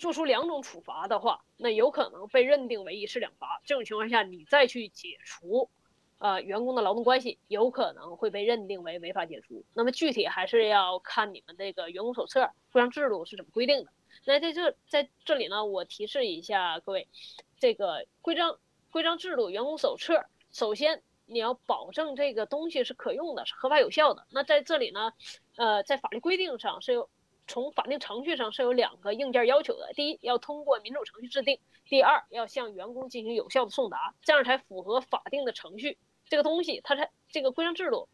做出两种处罚的话，那有可能被认定为一事两罚。这种情况下，你再去解除。呃，员工的劳动关系有可能会被认定为违法解除。那么具体还是要看你们这个员工手册、规章制度是怎么规定的。那在这在这里呢，我提示一下各位，这个规章、规章制度、员工手册，首先你要保证这个东西是可用的、是合法有效的。那在这里呢，呃，在法律规定上是有从法定程序上是有两个硬件要求的：第一，要通过民主程序制定；第二，要向员工进行有效的送达，这样才符合法定的程序。这个东西它才这个规章制度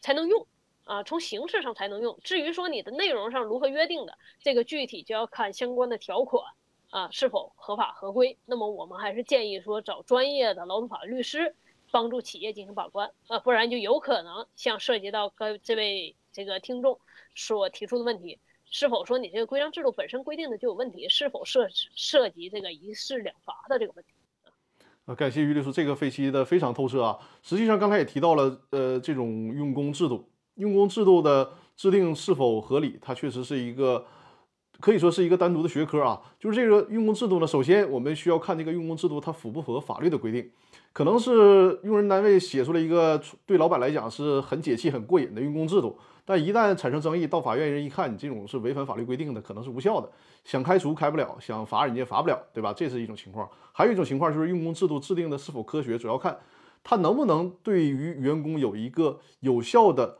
才能用啊，从形式上才能用。至于说你的内容上如何约定的，这个具体就要看相关的条款啊是否合法合规。那么我们还是建议说找专业的劳动法律师帮助企业进行把关啊，不然就有可能像涉及到该这位这个听众所提出的问题，是否说你这个规章制度本身规定的就有问题，是否涉涉及这个一事两罚的这个问题。啊，感谢于律师，这个分析的非常透彻啊。实际上，刚才也提到了，呃，这种用工制度，用工制度的制定是否合理，它确实是一个可以说是一个单独的学科啊。就是这个用工制度呢，首先我们需要看这个用工制度它符不符合法律的规定。可能是用人单位写出了一个对老板来讲是很解气、很过瘾的用工制度。但一旦产生争议，到法院人一看，你这种是违反法律规定的，可能是无效的，想开除开不了，想罚人家罚不了，对吧？这是一种情况。还有一种情况就是用工制度制定的是否科学，主要看它能不能对于员工有一个有效的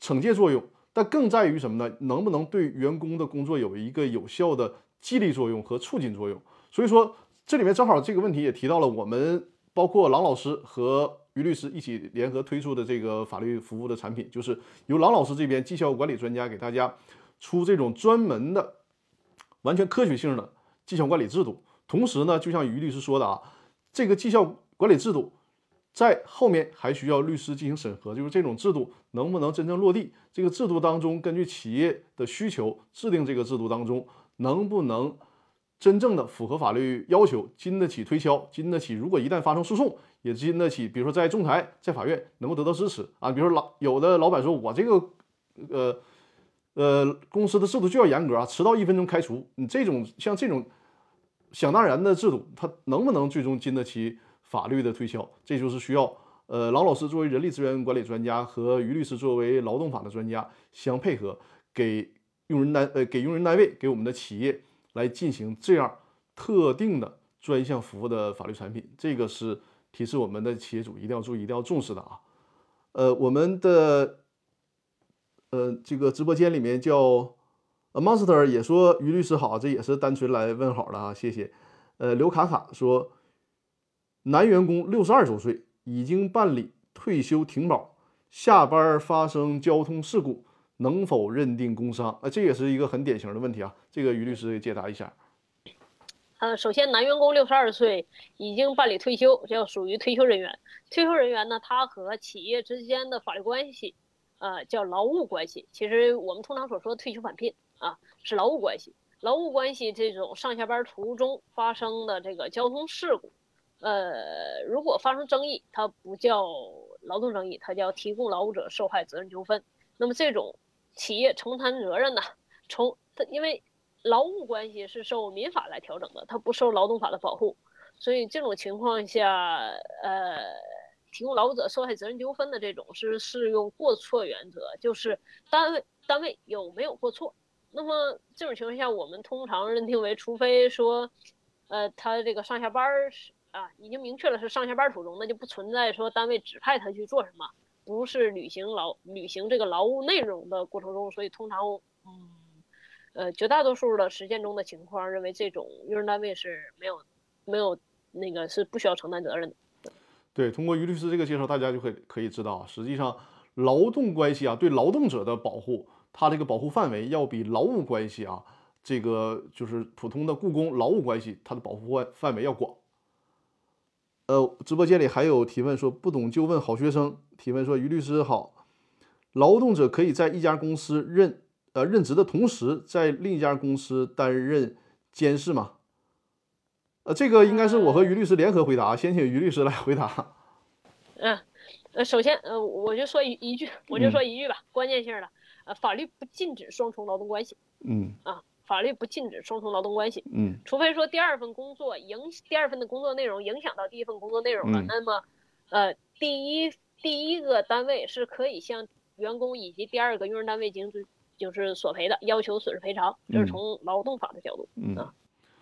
惩戒作用，但更在于什么呢？能不能对员工的工作有一个有效的激励作用和促进作用？所以说，这里面正好这个问题也提到了，我们包括郎老师和。于律师一起联合推出的这个法律服务的产品，就是由郎老师这边绩效管理专家给大家出这种专门的、完全科学性的绩效管理制度。同时呢，就像于律师说的啊，这个绩效管理制度在后面还需要律师进行审核，就是这种制度能不能真正落地？这个制度当中，根据企业的需求制定这个制度当中，能不能真正的符合法律要求，经得起推敲，经得起如果一旦发生诉讼。也经得起，比如说在仲裁、在法院能够得到支持啊。比如说老有的老板说，我这个呃呃公司的制度就要严格啊，迟到一分钟开除。你这种像这种想当然的制度，它能不能最终经得起法律的推敲？这就是需要呃郎老师作为人力资源管理专家和于律师作为劳动法的专家相配合，给用人单呃给用人单位给我们的企业来进行这样特定的专项服务的法律产品。这个是。提示我们的企业主一定要注意，一定要重视的啊。呃，我们的呃这个直播间里面叫 Monster 也说于律师好，这也是单纯来问好的啊，谢谢。呃，刘卡卡说，男员工六十二周岁，已经办理退休停保，下班发生交通事故，能否认定工伤？啊，这也是一个很典型的问题啊，这个于律师解答一下。呃，首先，男员工六十二岁已经办理退休，叫属于退休人员。退休人员呢，他和企业之间的法律关系，呃，叫劳务关系。其实我们通常所说退休返聘啊，是劳务关系。劳务关系这种上下班途中发生的这个交通事故，呃，如果发生争议，它不叫劳动争议，它叫提供劳务者受害责任纠纷。那么这种企业承担责任呢，从它因为。劳务关系是受民法来调整的，它不受劳动法的保护，所以这种情况下，呃，提供劳务者受害责任纠纷的这种是适用过错原则，就是单位单位有没有过错。那么这种情况下，我们通常认定为，除非说，呃，他这个上下班儿是啊，已经明确了是上下班途中，那就不存在说单位指派他去做什么，不是履行劳履行这个劳务内容的过程中，所以通常，嗯。呃，绝大多数的实践中的情况，认为这种用人单位是没有没有那个是不需要承担责任的。对，通过于律师这个介绍，大家就可以可以知道，实际上劳动关系啊，对劳动者的保护，它这个保护范围要比劳务关系啊，这个就是普通的雇工劳务关系，它的保护范范围要广。呃，直播间里还有提问说不懂就问好学生提问说于律师好，劳动者可以在一家公司任。呃，任职的同时，在另一家公司担任监事吗？呃，这个应该是我和于律师联合回答，先请于律师来回答。嗯，呃，首先，呃，我就说一一句，我就说一句吧，关键性的，呃，法律不禁止双重劳动关系嗯啊，法律不禁止双重劳动关系，嗯。除非说第二份工作影第二份的工作内容影响到第一份工作内容了，嗯。那么，呃，第一第一个单位是可以向员工以及第二个用人单位进行就是索赔的，要求损失赔偿，这是嗯。从劳动法的角度，嗯。啊，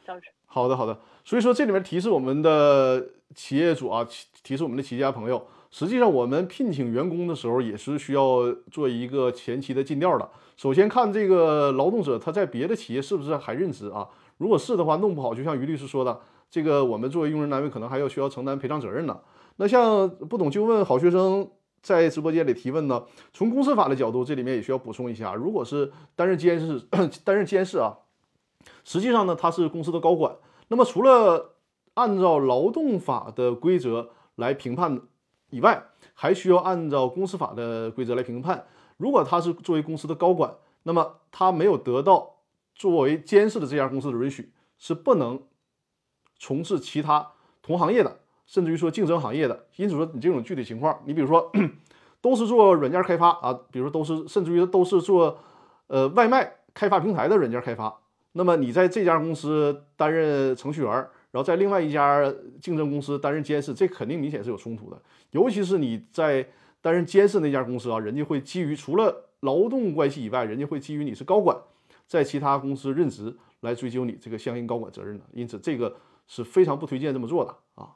张老师，好的，好的。所以说这里面提示我们的企业主啊，提提示我们的企业家朋友，实际上我们聘请员工的时候也是需要做一个前期的尽调的。首先看这个劳动者他在别的企业是不是还任职啊？如果是的话，弄不好就像于律师说的，这个我们作为用人单位可能还要需要承担赔偿责任呢。那像不懂就问好学生在直播间里提问呢，从公司法的角度，这里面也需要补充一下，如果是担任监事 担任监事啊。实际上呢，他是公司的高管。那么除了按照劳动法的规则来评判以外，还需要按照公司法的规则来评判。如果他是作为公司的高管，那么他没有得到作为监事的这家公司的允许，是不能从事其他同行业的，甚至于说竞争行业的。因此说，你这种具体情况，你比如说都是做软件开发啊，比如说都是甚至于都是做呃外卖开发平台的软件开发。那么你在这家公司担任程序员，然后在另外一家竞争公司担任监事，这肯定明显是有冲突的。尤其是你在担任监事那家公司啊，人家会基于除了劳动关系以外，人家会基于你是高管，在其他公司任职来追究你这个相应高管责任的。因此，这个是非常不推荐这么做的啊。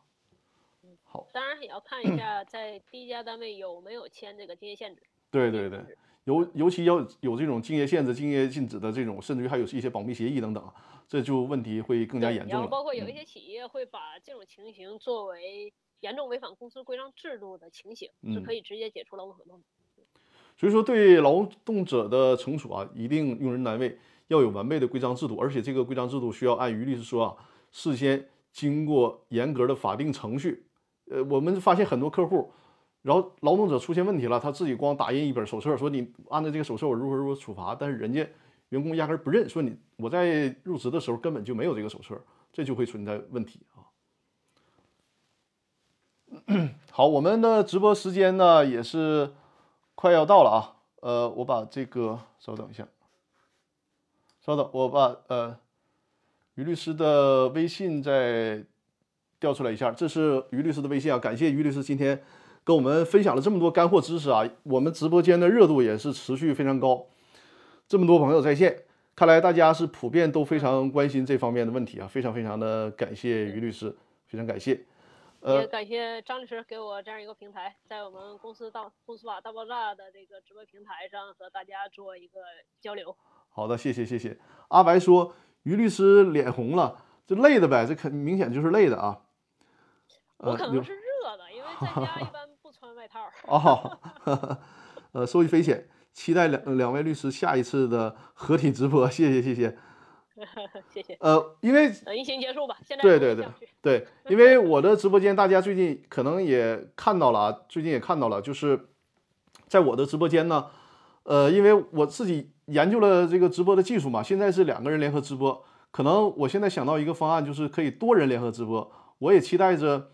好当然也要看一下在第一家单位有没有签这个竞业限制。对对对。尤尤其要有这种竞业限制、竞业禁止的这种，甚至于还有一些保密协议等等，这就问题会更加严重了。然后包括有一嗯些企业会把这种情形作为严重违反公司规章制度的情形，是嗯可以直接解除劳动合同的。所以说，对劳动者的惩处啊，一定用人单位要有完备的规章制度，而且这个规章制度需要按于律师说啊，事先经过严格的法定程序。呃，我们发现很多客户。然后劳动者出现问题了，他自己光打印一本手册，说你按照这个手册我如何如何处罚，但是人家员工压根不认，说你我在入职的时候根本就没有这个手册，这就会存在问题啊。好，我们的直播时间呢也是快要到了啊，呃，我把这个稍等一下，稍等，我把呃于律师的微信再调出来一下，这是于律师的微信啊，感谢于律师今天。跟我们分享了这么多干货知识啊，我们直播间的热度也是持续非常高，这么多朋友在线，看来大家是普遍都非常关心这方面的问题啊，非常非常的感谢于律师，非常感谢。呃也感谢张律师给我这样一个平台，在我们公司大公司法大爆炸的这个直播平台上和大家做一个交流。好的，谢谢谢谢。阿白说于律师脸红了，这累的呗，这肯明显就是累的啊。我可能是热的，因为在家 一般不穿外套。哦，呃，受益匪浅，期待两两位律师下一次的合体直播，谢谢谢谢。谢谢。呃，因为疫情结束吧，现在对对对对，因为我的直播间大家最近可能也看到了啊，最近也看到了，就是在我的直播间呢，呃，因为我自己研究了这个直播的技术嘛，现在是两个人联合直播，可能我现在想到一个方案，就是可以多人联合直播，我也期待着。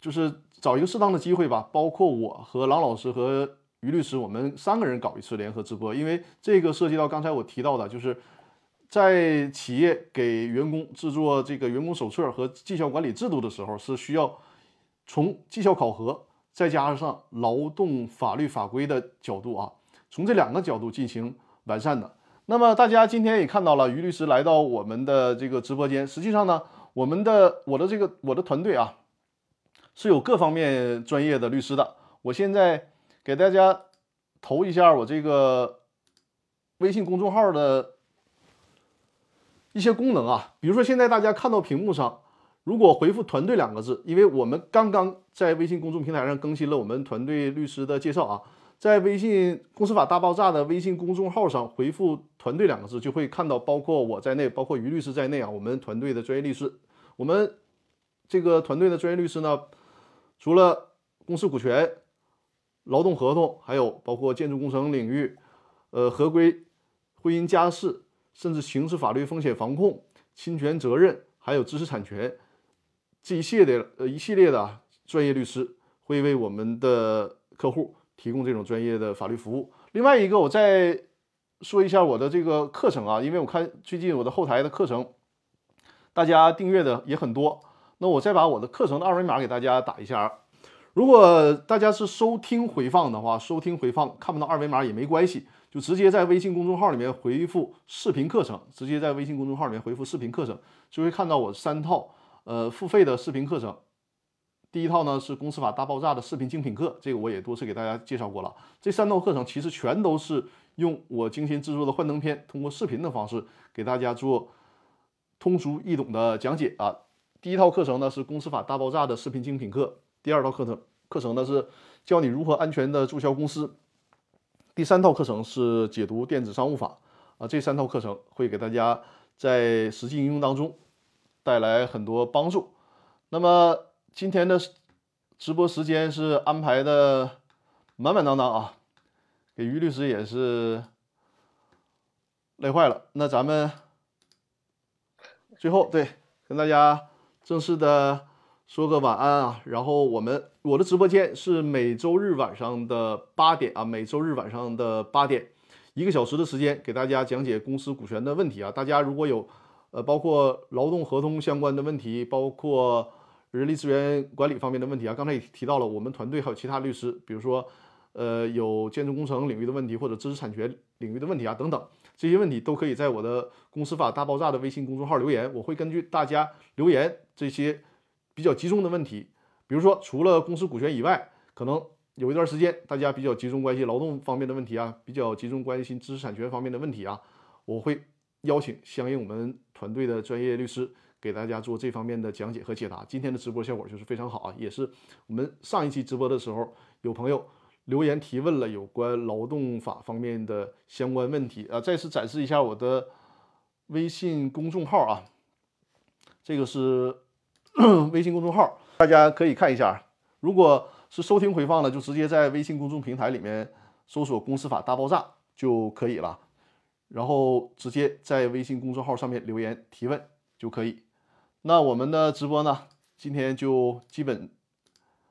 就是找一个适当的机会吧，包括我和郎老师和于律师，我们三个人搞一次联合直播，因为这个涉及到刚才我提到的，就是在企业给员工制作这个员工手册和绩效管理制度的时候，是需要从绩效考核再加上劳动法律法规的角度啊，从这两个角度进行完善的。那么大家今天也看到了，于律师来到我们的这个直播间，实际上呢，我们的我的这个我的团队啊。是有各方面专业的律师的。我现在给大家投一下我这个微信公众号的一些功能啊，比如说现在大家看到屏幕上，如果回复“团队”两个字，因为我们刚刚在微信公众平台上更新了我们团队律师的介绍啊，在微信公司法大爆炸的微信公众号上回复“团队”两个字，就会看到包括我在内，包括于律师在内啊，我们团队的专业律师，我们这个团队的专业律师呢。除了公司股权、劳动合同，还有包括建筑工程领域，呃，合规、婚姻家事，甚至刑事法律风险防控、侵权责任，还有知识产权这一系列的呃一系列的专业律师会为我们的客户提供这种专业的法律服务。另外一个，我再说一下我的这个课程啊，因为我看最近我的后台的课程，大家订阅的也很多。那我再把我的课程的二维码给大家打一下。如果大家是收听回放的话，收听回放看不到二维码也没关系，就直接在微信公众号里面回复“视频课程”，直接在微信公众号里面回复“视频课程”，就会看到我三套呃付费的视频课程。第一套呢是《公司法大爆炸》的视频精品课，这个我也多次给大家介绍过了。这三套课程其实全都是用我精心制作的幻灯片，通过视频的方式给大家做通俗易懂的讲解啊。第一套课程呢是《公司法大爆炸》的视频精品课，第二套课程课程呢是教你如何安全的注销公司，第三套课程是解读电子商务法啊。这三套课程会给大家在实际应用当中带来很多帮助。那么今天的直播时间是安排的满满当当啊，给于律师也是累坏了。那咱们最后对跟大家正式的说个晚安啊。然后我们我的直播间是每周日晚上的八点啊，每周日晚上的八点，一个小时的时间给大家讲解公司股权的问题啊。大家如果有呃包括劳动合同相关的问题，包括人力资源管理方面的问题啊，刚才也提到了，我们团队还有其他律师，比如说，呃，有建筑工程领域的问题或者知识产权领域的问题啊等等，这些问题都可以在我的“公司法大爆炸”的微信公众号留言，我会根据大家留言这些比较集中的问题，比如说除了公司股权以外，可能有一段时间大家比较集中关心劳动方面的问题啊，比较集中关心知识产权方面的问题啊，我会邀请相应我们团队的专业律师。给大家做这方面的讲解和解答，今天的直播效果就是非常好啊！也是我们上一期直播的时候，有朋友留言提问了有关劳动法方面的相关问题啊。再次展示一下我的微信公众号啊，这个是 微信公众号，大家可以看一下。如果是收听回放的，就直接在微信公众平台里面搜索“公司法大爆炸”就可以了，然后直接在微信公众号上面留言提问就可以。那我们的直播呢，今天就基本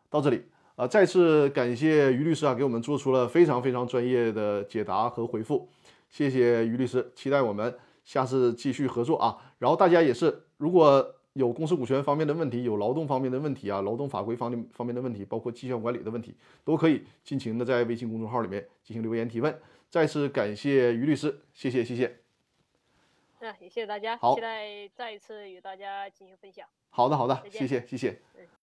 到这里啊！再次感谢于律师啊，给我们做出了非常非常专业的解答和回复，谢谢于律师，期待我们下次继续合作啊！然后大家也是，如果有公司股权方面的问题，有劳动方面的问题啊，劳动法规方面方面的问题，包括绩效管理的问题，都可以尽情的在微信公众号里面进行留言提问。再次感谢于律师，谢谢谢谢。那也谢谢大家，好，期待再一次与大家进行分享。好的，好的，谢谢，谢谢。